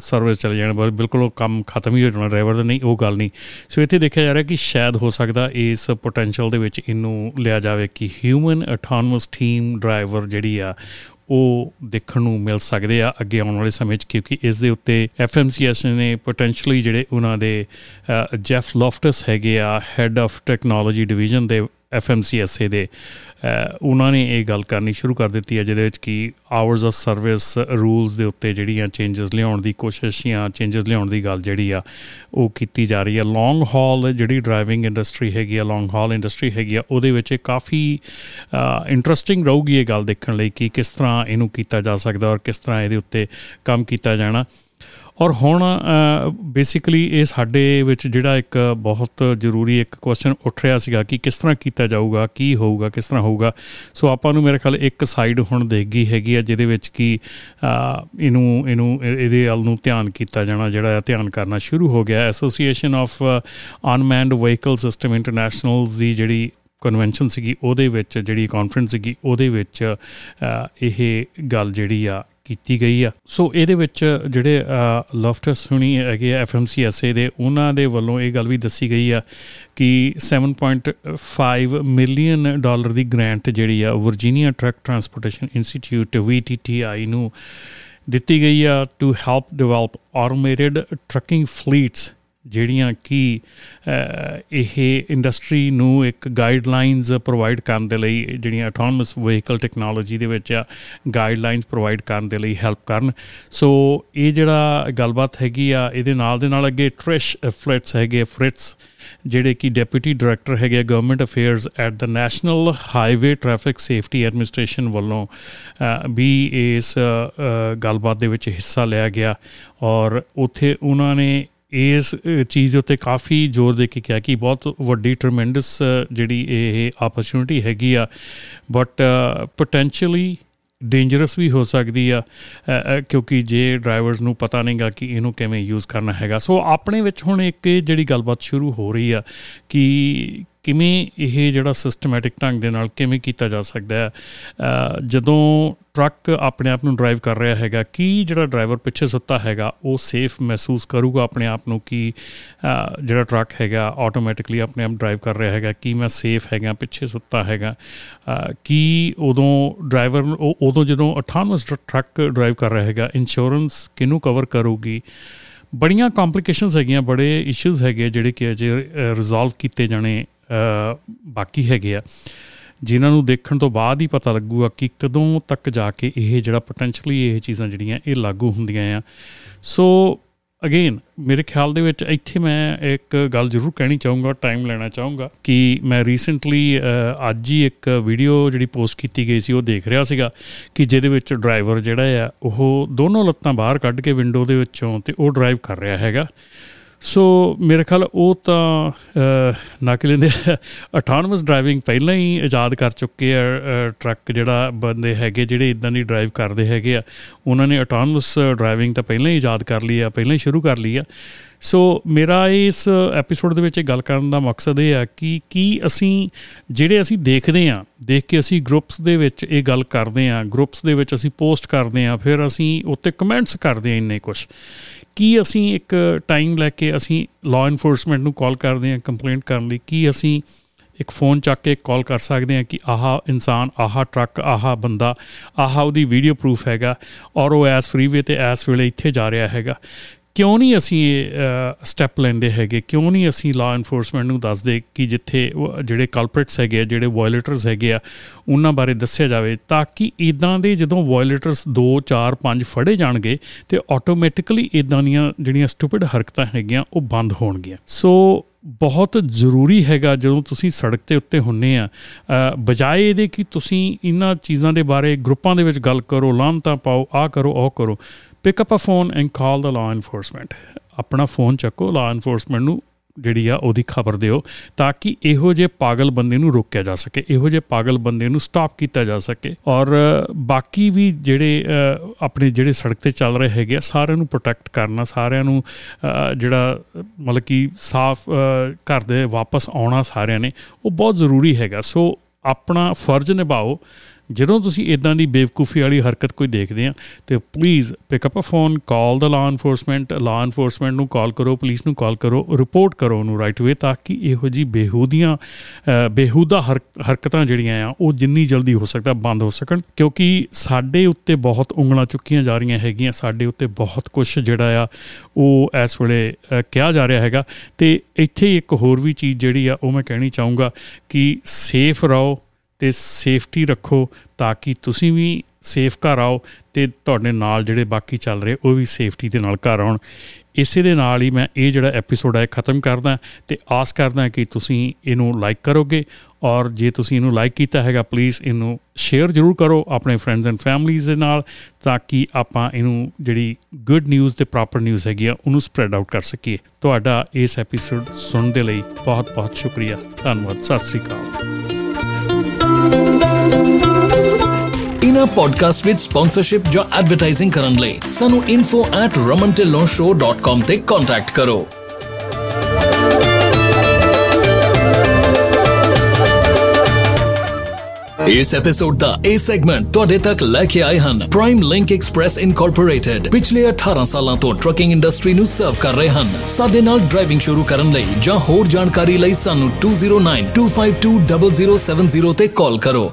ਸਰਵਿਸ ਚਲੇ ਜਾਣ ਬਿਲਕੁਲ ਉਹ ਕੰਮ ਖਤਮ ਹੀ ਹੋ ਜਾਣਾ ਡਰਾਈਵਰ ਦਾ ਨਹੀਂ, ਉਹ ਗੱਲ ਨਹੀਂ। ਸੋ ਇੱਥੇ ਦੇਖਿਆ ਜਾ ਰਿਹਾ ਕਿ ਸ਼ਾਇਦ ਹੋ ਸਕਦਾ ਇਸ ਪੋਟੈਂਸ਼ੀਅਲ ਦੇ ਵਿੱਚ ਇਹਨੂੰ ਲਿਆ ਜਾਵੇ ਕਿ ਹਿਊਮਨ ਆਟੋਨਮਸ ਟੀਮ ਡਰਾਈਵਰ ਜਿਹੜੀ ਆ ਉਹ ਦੇਖਣ ਨੂੰ ਮਿਲ ਸਕਦੇ ਆ ਅੱਗੇ ਆਉਣ ਵਾਲੇ ਸਮੇਂ 'ਚ, ਕਿਉਂਕਿ ਇਸ ਦੇ ਉੱਤੇ ਐਫਐਮਸੀਐਸ ਨੇ ਪੋਟੈਂਸ਼ੀਅਲੀ ਜਿਹੜੇ ਉਹਨਾਂ ਦੇ ਜੈਫ ਲੌਫਟਸ ਹੈਗੇ ਆ ਹੈੱਡ ਆਫ ਟੈਕਨੋਲੋਜੀ ਡਿਵੀਜ਼ਨ ਦੇ ਐਫਐਮਸੀਐਸਏ ਦੇ। ਉਹਨਾਂ ਨੇ ਇਹ ਗੱਲ ਕਰਨੀ ਸ਼ੁਰੂ ਕਰ ਦਿੱਤੀ ਹੈ ਜਿਹਦੇ ਵਿੱਚ ਕਿ ਆਵਰਸ ਆਫ ਸਰਵਿਸ ਰੂਲਸ ਦੇ ਉੱਤੇ ਜਿਹੜੀਆਂ ਚੇਂਜਸ ਲਿਆਉਣ ਦੀ ਕੋਸ਼ਿਸ਼ ਜਾਂ ਚੇਂਜਸ ਲਿਆਉਣ ਦੀ ਗੱਲ ਜਿਹੜੀ ਆ, ਉਹ ਕੀਤੀ ਜਾ ਰਹੀ ਹੈ। ਲੌਂਗ ਹਾਲ ਜਿਹੜੀ ਡਰਾਈਵਿੰਗ ਇੰਡਸਟਰੀ ਹੈਗੀ ਆ ਲੌਂਗ ਹਾਲ ਇੰਡਸਟਰੀ ਹੈਗੀ ਆ, ਉਹਦੇ ਵਿੱਚ ਕਾਫੀ ਇੰਟਰਸਟਿੰਗ ਰਹੂਗੀ ਇਹ ਗੱਲ ਦੇਖਣ ਲਈ ਕਿ ਕਿਸ ਤਰ੍ਹਾਂ ਇਹਨੂੰ ਕੀਤਾ ਜਾ ਸਕਦਾ ਔਰ ਕਿਸ ਤਰ੍ਹਾਂ ਇਹਦੇ ਉੱਤੇ ਕੰਮ ਕੀਤਾ ਜਾਣਾ। ਔਰ ਹੁਣ ਬੇਸਿਕਲੀ ਇਹ ਸਾਡੇ ਵਿੱਚ ਜਿਹੜਾ ਇੱਕ ਬਹੁਤ ਜ਼ਰੂਰੀ ਇੱਕ ਕੁਐਸਚਨ ਉੱਠ ਰਿਹਾ ਸੀਗਾ ਕਿ ਕਿਸ ਤਰ੍ਹਾਂ ਕੀਤਾ ਜਾਊਗਾ, ਕੀ ਹੋਊਗਾ, ਕਿਸ ਤਰ੍ਹਾਂ ਹੋਊਗਾ। ਸੋ ਆਪਾਂ ਨੂੰ ਮੇਰੇ ਖਿਆਲ ਇੱਕ ਸਾਈਡ ਹੁਣ ਦੇਖ ਗਈ ਹੈਗੀ ਆ ਜਿਹਦੇ ਵਿੱਚ ਕੀ ਇਹਨੂੰ ਇਹਨੂੰ ਇਹਦੇ ਵੱਲ ਨੂੰ ਧਿਆਨ ਕੀਤਾ ਜਾਣਾ, ਜਿਹੜਾ ਧਿਆਨ ਕਰਨਾ ਸ਼ੁਰੂ ਹੋ ਗਿਆ। Association of Unmanned Vehicle System International ਦੀ ਜਿਹੜੀ ਕਨਵੈਨਸ਼ਨ ਸੀਗੀ, ਉਹਦੇ ਵਿੱਚ ਜਿਹੜੀ ਕਾਨਫਰੰਸ ਸੀਗੀ, ਉਹਦੇ ਵਿੱਚ ਇਹ ਗੱਲ ਜਿਹੜੀ ਆ ਕੀਤੀ ਗਈ ਆ। ਸੋ ਇਹਦੇ ਵਿੱਚ ਜਿਹੜੇ ਲਫਟਸ ਹੁਣੀ ਹੈਗੇ ਐਫਐਮਸੀਐਸਏ ਦੇ, ਉਹਨਾਂ ਦੇ ਵੱਲੋਂ ਇਹ ਗੱਲ ਵੀ ਦੱਸੀ ਗਈ ਆ ਕਿ 7.5 ਮਿਲੀਅਨ ਡਾਲਰ ਦੀ ਗ੍ਰਾਂਟ ਜਿਹੜੀ ਆ Virginia Truck Transportation Institute VTTI ਨੂੰ ਦਿੱਤੀ ਗਈ ਆ to help develop automated trucking fleets ਜਿਹੜੀਆਂ ਕਿ ਇਹ ਇੰਡਸਟਰੀ ਨੂੰ ਇੱਕ ਗਾਈਡਲਾਈਨਸ ਪ੍ਰੋਵਾਈਡ ਕਰਨ ਦੇ ਲਈ, ਜਿਹੜੀਆਂ ਆਟੋਨਮਸ ਵਹੀਕਲ ਟੈਕਨੋਲੋਜੀ ਦੇ ਵਿੱਚ ਆ ਗਾਈਡਲਾਈਨਸ ਪ੍ਰੋਵਾਈਡ ਕਰਨ ਦੇ ਲਈ ਹੈਲਪ ਕਰਨ। ਸੋ ਇਹ ਜਿਹੜਾ ਗੱਲਬਾਤ ਹੈਗੀ ਆ, ਇਹਦੇ ਨਾਲ ਦੇ ਨਾਲ ਅੱਗੇ ਟ੍ਰਿਸ਼ ਫਲਿਟਸ ਹੈਗੇ ਫ੍ਰਿਟਸ ਜਿਹੜੇ ਕਿ ਡਿਪਟੀ ਡਾਇਰੈਕਟਰ ਹੈਗੇ government affairs at the National Highway Traffic Safety Administration ਵੱਲੋਂ ਵੀ ਇਸ ਗੱਲਬਾਤ ਦੇ ਵਿੱਚ ਹਿੱਸਾ ਲਿਆ ਗਿਆ। ਔਰ ਉੱਥੇ ਉਹਨਾਂ ਨੇ ਇਸ ਚੀਜ਼ ਦੇ ਉੱਤੇ ਕਾਫੀ ਜ਼ੋਰ ਦੇ ਕੇ ਕਿਹਾ ਕਿ ਬਹੁਤ ਵੱਡੀ ਟਰਮੈਂਡਸ ਜਿਹੜੀ ਇਹ ਆਪਰਚੂਨਿਟੀ ਹੈਗੀ ਆ। ਬਟ ਪੋਟੈਂਸ਼ੀਅਲੀ ਡੇਂਜਰਸ ਵੀ ਹੋ ਸਕਦੀ ਆ ਕਿਉਂਕਿ ਜੇ ਡਰਾਈਵਰਸ ਨੂੰ ਪਤਾ ਨਹੀਂਗਾ ਕਿ ਇਹਨੂੰ ਕਿਵੇਂ ਯੂਜ਼ ਕਰਨਾ ਹੈਗਾ। ਸੋ ਆਪਣੇ ਵਿੱਚ ਹੁਣ ਇੱਕ ਜਿਹੜੀ ਗੱਲਬਾਤ ਸ਼ੁਰੂ ਹੋ ਰਹੀ ਆ ਕਿ ਕਿਵੇਂ ਇਹ ਜਿਹੜਾ ਸਿਸਟਮੈਟਿਕ ਢੰਗ ਦੇ ਨਾਲ ਕਿਵੇਂ ਕੀਤਾ ਜਾ ਸਕਦਾ ਹੈ? ਜਦੋਂ ਟਰੱਕ ਆਪਣੇ ਆਪ ਨੂੰ ਡਰਾਈਵ ਕਰ ਰਿਹਾ ਹੈਗਾ, ਕੀ ਜਿਹੜਾ ਡਰਾਈਵਰ ਪਿੱਛੇ ਸੁੱਤਾ ਹੈਗਾ, ਉਹ ਸੇਫ ਮਹਿਸੂਸ ਕਰੂਗਾ ਆਪਣੇ ਆਪ ਨੂੰ ਕਿ ਜਿਹੜਾ ਟਰੱਕ ਹੈਗਾ ਆਟੋਮੈਟਿਕਲੀ ਆਪਣੇ ਆਪ ਡਰਾਈਵ ਕਰ ਰਿਹਾ ਹੈਗਾ, ਕੀ ਮੈਂ ਸੇਫ ਹੈਗਾ, ਪਿੱਛੇ ਸੁੱਤਾ ਹੈਗਾ? ਕੀ ਉਦੋਂ ਡਰਾਈਵਰ ਉਦੋਂ ਜਦੋਂ ਆਟੋਨਮਸ ਟਰੱਕ ਡਰਾਈਵ ਕਰ ਰਿਹਾ ਹੈਗਾ ਇੰਸ਼ੋਰੈਂਸ ਕਿਹਨੂੰ ਕਵਰ ਕਰੂਗੀ? ਬੜੀਆਂ ਕੰਪਲਿਕੇਸ਼ਨਸ ਹੈਗੀਆਂ, ਬੜੇ ਇਸ਼ੂਜ਼ ਹੈਗੇ ਜਿਹੜੇ ਕਿ ਅਜੇ ਰਿਜ਼ੋਲਵ ਕੀਤੇ ਜਾਣੇ ਬਾਕੀ ਹੈਗੇ ਆ। ਜਿਨ੍ਹਾਂ ਨੂੰ ਦੇਖਣ ਤੋਂ ਬਾਅਦ ਹੀ ਪਤਾ ਲੱਗੂਗਾ ਕਿ ਕਦੋਂ ਤੱਕ ਜਾ ਕੇ ਇਹ ਜਿਹੜਾ ਪੋਟੈਂਸ਼ੀਅਲੀ ਇਹ ਚੀਜ਼ਾਂ ਜਿਹੜੀਆਂ, ਇਹ ਲਾਗੂ ਹੁੰਦੀਆਂ ਆ। ਸੋ ਅਗੇਨ ਮੇਰੇ ਖਿਆਲ ਦੇ ਵਿੱਚ ਇੱਥੇ ਮੈਂ ਇੱਕ ਗੱਲ ਜ਼ਰੂਰ ਕਹਿਣੀ ਚਾਹੂੰਗਾ ਟਾਈਮ ਲੈਣਾ ਚਾਹੂੰਗਾ ਕਿ ਮੈਂ ਰੀਸੈਂਟਲੀ ਅੱਜ ਹੀ ਇੱਕ ਵੀਡੀਓ ਜਿਹੜੀ ਪੋਸਟ ਕੀਤੀ ਗਈ ਸੀ, ਉਹ ਦੇਖ ਰਿਹਾ ਸੀਗਾ ਕਿ ਜਿਹਦੇ ਵਿੱਚ ਡਰਾਈਵਰ ਜਿਹੜਾ ਆ, ਉਹ ਦੋਨੋਂ ਲੱਤਾਂ ਬਾਹਰ ਕੱਢ ਕੇ ਵਿੰਡੋ ਦੇ ਵਿੱਚੋਂ ਤੇ ਉਹ ਡਰਾਈਵ ਕਰ ਰਿਹਾ ਹੈਗਾ। ਸੋ ਮੇਰੇ ਖਿਆਲ ਉਹ ਤਾਂ ਨਾ ਕਿ ਲੈਂਦੇ ਆਟੋਨਮਸ ਡਰਾਈਵਿੰਗ ਪਹਿਲਾਂ ਹੀ ਇਜਾਦ ਕਰ ਚੁੱਕੇ ਆ ਟਰੱਕ ਜਿਹੜਾ ਬੰਦੇ ਹੈਗੇ ਜਿਹੜੇ ਇਦਾਂ ਦੀ ਡਰਾਈਵ ਕਰਦੇ ਹੈਗੇ ਆ, ਉਹਨਾਂ ਨੇ ਆਟੋਨਮਸ ਡਰਾਈਵਿੰਗ ਤਾਂ ਪਹਿਲਾਂ ਹੀ ਇਜਾਦ ਕਰ ਲਈ ਆ, ਪਹਿਲਾਂ ਹੀ ਸ਼ੁਰੂ ਕਰ ਲਈ ਆ। ਸੋ ਮੇਰਾ ਇਸ ਐਪੀਸੋਡ ਦੇ ਵਿੱਚ ਇਹ ਗੱਲ ਕਰਨ ਦਾ ਮਕਸਦ ਇਹ ਆ ਕਿ ਕੀ ਅਸੀਂ ਜਿਹੜੇ ਅਸੀਂ ਦੇਖਦੇ ਆ, ਦੇਖ ਕੇ ਅਸੀਂ ਗਰੁੱਪਸ ਦੇ ਵਿੱਚ ਇਹ ਗੱਲ ਕਰਦੇ ਆ ਗਰੁੱਪਸ ਦੇ ਵਿੱਚ ਅਸੀਂ ਪੋਸਟ ਕਰਦੇ ਆ, ਫਿਰ ਅਸੀਂ ਉੱਤੇ ਕਮੈਂਟਸ ਕਰਦੇ ਆ ਇੰਨੇ ਕੁਝ ਕੀ ਅਸੀਂ ਇੱਕ ਟਾਈਮ ਲੈ ਕੇ ਅਸੀਂ ਲਾਅ ਇਨਫੋਰਸਮੈਂਟ ਨੂੰ ਕਾਲ ਕਰਦੇ ਹਾਂ ਕੰਪਲੇਂਟ ਕਰਨ ਲਈ, ਕੀ ਅਸੀਂ ਇੱਕ ਫੋਨ ਚੱਕ ਕੇ ਕਾਲ ਕਰ ਸਕਦੇ ਹਾਂ ਕਿ ਆਹ ਇਨਸਾਨ, ਆਹ ਟਰੱਕ ਆਹ ਬੰਦਾ, ਆਹ ਉਹਦੀ ਵੀਡੀਓ ਪ੍ਰੂਫ ਹੈਗਾ ਔਰ ਉਹ ਐਸ ਫਰੀਵੇ ਤੇ ਐਸ ਵੇਲੇ ਇੱਥੇ ਜਾ ਰਿਹਾ ਹੈਗਾ। ਕਿਉਂ ਨਹੀਂ ਅਸੀਂ ਇਹ ਸਟੈਪ ਲੈਂਦੇ ਹੈਗੇ? ਕਿਉਂ ਨਹੀਂ ਅਸੀਂ ਲਾ ਐਨਫੋਰਸਮੈਂਟ ਨੂੰ ਦੱਸਦੇ ਕਿ ਜਿੱਥੇ ਜਿਹੜੇ ਕਲਪ੍ਰਿਟਸ ਹੈਗੇ ਜਿਹੜੇ ਵਾਇਲੇਟਰਸ ਹੈਗੇ ਆ, ਉਹਨਾਂ ਬਾਰੇ ਦੱਸਿਆ ਜਾਵੇ ਤਾਂ ਕਿ ਇਦਾਂ ਦੇ ਜਦੋਂ ਵਾਇਲੇਟਰਸ 2 4 5 ਫੜੇ ਜਾਣਗੇ ਤੇ ਆਟੋਮੈਟਿਕਲੀ ਇਦਾਂ ਦੀਆਂ ਜਿਹੜੀਆਂ ਸਟੂਪਿਡ ਹਰਕਤਾਂ ਹੈਗੀਆਂ ਉਹ ਬੰਦ ਹੋਣਗੀਆਂ। ਸੋ ਬਹੁਤ ਜ਼ਰੂਰੀ ਹੈਗਾ ਜਦੋਂ ਤੁਸੀਂ ਸੜਕ ਤੇ ਉੱਤੇ ਹੁੰਨੇ ਆ ਬਜਾਏ ਇਹਦੇ ਕਿ ਤੁਸੀਂ ਇਹਨਾਂ ਚੀਜ਼ਾਂ ਦੇ ਬਾਰੇ ਗਰੁੱਪਾਂ ਦੇ ਵਿੱਚ ਗੱਲ ਕਰੋ, ਲਾਂਤਾ ਪਾਓ ਆ ਕਰੋ, ਉਹ ਕਰੋ। Pick up a phone and call the law enforcement ਆਪਣਾ ਫੋਨ ਚੱਕੋ ਲਾ ਐਨਫੋਰਸਮੈਂਟ ਨੂੰ ਜਿਹੜੀ ਆ ਉਹਦੀ ਖਬਰ ਦਿਓ ਤਾਂ ਕਿ ਇਹੋ ਜਿਹੇ ਪਾਗਲ ਬੰਦੇ ਨੂੰ ਰੋਕਿਆ ਜਾ ਸਕੇ, ਇਹੋ ਜਿਹੇ ਪਾਗਲ ਬੰਦੇ ਨੂੰ ਸਟਾਪ ਕੀਤਾ ਜਾ ਸਕੇ। ਔਰ ਬਾਕੀ ਵੀ ਜਿਹੜੇ ਆਪਣੇ ਜਿਹੜੇ ਸੜਕ ਤੇ ਚੱਲ ਰਹੇ ਹੈਗੇ ਆ, ਸਾਰਿਆਂ ਨੂੰ ਪ੍ਰੋਟੈਕਟ ਕਰਨਾ, ਸਾਰਿਆਂ ਨੂੰ ਜਿਹੜਾ ਮਤਲਬ ਕਿ ਸਾਫ਼ ਘਰ ਦੇ ਵਾਪਸ ਆਉਣਾ ਸਾਰਿਆਂ ਨੇ, ਉਹ ਬਹੁਤ ਜ਼ਰੂਰੀ ਹੈਗਾ। ਸੋ ਆਪਣਾ ਫਰਜ਼ ਨਿਭਾਓ ਜਦੋਂ ਤੁਸੀਂ ਇਦਾਂ ਦੀ ਬੇਵਕੂਫੀ ਵਾਲੀ ਹਰਕਤ ਕੋਈ ਦੇਖਦੇ ਆ, ਤੇ please pick up a phone call the law enforcement law enforcement ਨੂੰ ਕਾਲ ਕਰੋ ਪੁਲਿਸ ਨੂੰ ਕਾਲ ਕਰੋ ਰਿਪੋਰਟ ਕਰੋ ਉਹਨੂੰ ਰਾਈਟ ਵੇ ਤਾਂ ਕਿ ਇਹੋ ਜੀ ਬੇਹੂਦੀਆਂ ਬੇਹੂਦਾ ਹਰਕਤਾਂ ਜਿਹੜੀਆਂ ਆ, ਉਹ ਜਿੰਨੀ ਜਲਦੀ ਹੋ ਸਕਦਾ ਬੰਦ ਹੋ ਸਕਣ, ਕਿਉਂਕਿ ਸਾਡੇ ਉੱਤੇ ਬਹੁਤ ਉਂਗਲਾਂ ਚੁੱਕੀਆਂ ਜਾ ਰਹੀਆਂ ਹੈਗੀਆਂ, ਸਾਡੇ ਉੱਤੇ ਬਹੁਤ ਕੁਝ ਜਿਹੜਾ ਆ, ਉਹ ਇਸ ਵੇਲੇ ਕਿਹਾ ਜਾ ਰਿਹਾ ਹੈਗਾ, ਤੇ ਇੱਥੇ ਇੱਕ ਹੋਰ ਵੀ ਚੀਜ਼ ਜਿਹੜੀ ਆ, ਉਹ ਮੈਂ ਕਹਿਣੀ ਚਾਹੂੰਗਾ ਕਿ ਸੇਫ ਰਹੋ ਤੇ ਸੇਫਟੀ ਰੱਖੋ ਤਾਂ ਕਿ ਤੁਸੀਂ ਵੀ ਸੇਫ ਘਰ ਆਓ ਤੇ ਤੁਹਾਡੇ ਨਾਲ ਜਿਹੜੇ ਬਾਕੀ ਚੱਲ ਰਹੇ ਉਹ ਵੀ ਸੇਫਟੀ ਦੇ ਨਾਲ ਘਰ ਆਉਣ। ਇਸੇ ਦੇ ਨਾਲ ਹੀ ਮੈਂ ਇਹ ਜਿਹੜਾ ਐਪੀਸੋਡ ਹੈ ਖਤਮ ਕਰਦਾ ਤੇ ਆਸ ਕਰਦਾ ਕਿ ਤੁਸੀਂ ਇਹਨੂੰ ਲਾਈਕ ਕਰੋਗੇ ਔਰ ਜੇ ਤੁਸੀਂ ਇਹਨੂੰ ਲਾਈਕ ਕੀਤਾ ਹੈਗਾ ਪਲੀਜ਼ ਇਹਨੂੰ ਸ਼ੇਅਰ ਜ਼ਰੂਰ ਕਰੋ ਆਪਣੇ ਫਰੈਂਡਸ ਐਂਡ ਫੈਮਲੀਜ਼ ਦੇ ਨਾਲ ਤਾਂ ਕਿ ਆਪਾਂ ਇਹਨੂੰ ਜਿਹੜੀ ਗੁੱਡ ਨਿਊਜ਼ ਤੇ ਪ੍ਰੋਪਰ ਨਿਊਜ਼ ਹੈਗੀ ਆ ਉਹਨੂੰ ਸਪਰੈਡ ਆਊਟ ਕਰ ਸਕੀਏ। ਤੁਹਾਡਾ ਇਸ ਐਪੀਸੋਡ ਸੁਣਨ ਦੇ ਲਈ ਬਹੁਤ ਬਹੁਤ ਸ਼ੁਕਰੀਆ। ਧੰਨਵਾਦ। ਸਤਿ ਸ੍ਰੀ ਅਕਾਲ। ਇਨਾ ਪੋਡਕਾਸਟ ਵਿਦ ਸਪਾਂਸਰਸ਼ਿਪ ਜਾਂ ਐਡਵਰਟਾਈਜ਼ਿੰਗ ਕਰਨ ਲਈ ਸਾਨੂੰ info@ramantillonshow.com ਤੇ ਕੰਟੈਕਟ ਕਰੋ ਇਸ ਐਪੀਸੋਡ ਦਾ ਇਹ ਸੈਗਮੈਂਟ ਤੁਹਾਡੇ ਤੱਕ ਲੈ ਕੇ ਆਏ ਹਨ ਪ੍ਰਾਈਮ ਲਿੰਕ ਐਕਸਪ੍ਰੈਸ ਇਨਕੋਰਪੋਰੇਟਡ ਪਿਛਲੇ 18 ਸਾਲਾਂ ਤੋਂ ਟਰੱਕਿੰਗ ਇੰਡਸਟਰੀ ਨੂੰ ਸਰਵ ਕਰ ਰਹੇ ਹਨ ਸਾਡੇ ਨਾਲ ਡਰਾਈਵਿੰਗ ਸ਼ੁਰੂ ਕਰਨ ਲਈ ਜਾਂ ਹੋਰ ਜਾਣਕਾਰੀ ਲਈ ਸਾਨੂੰ 2092520070 ਤੇ ਕਾਲ ਕਰੋ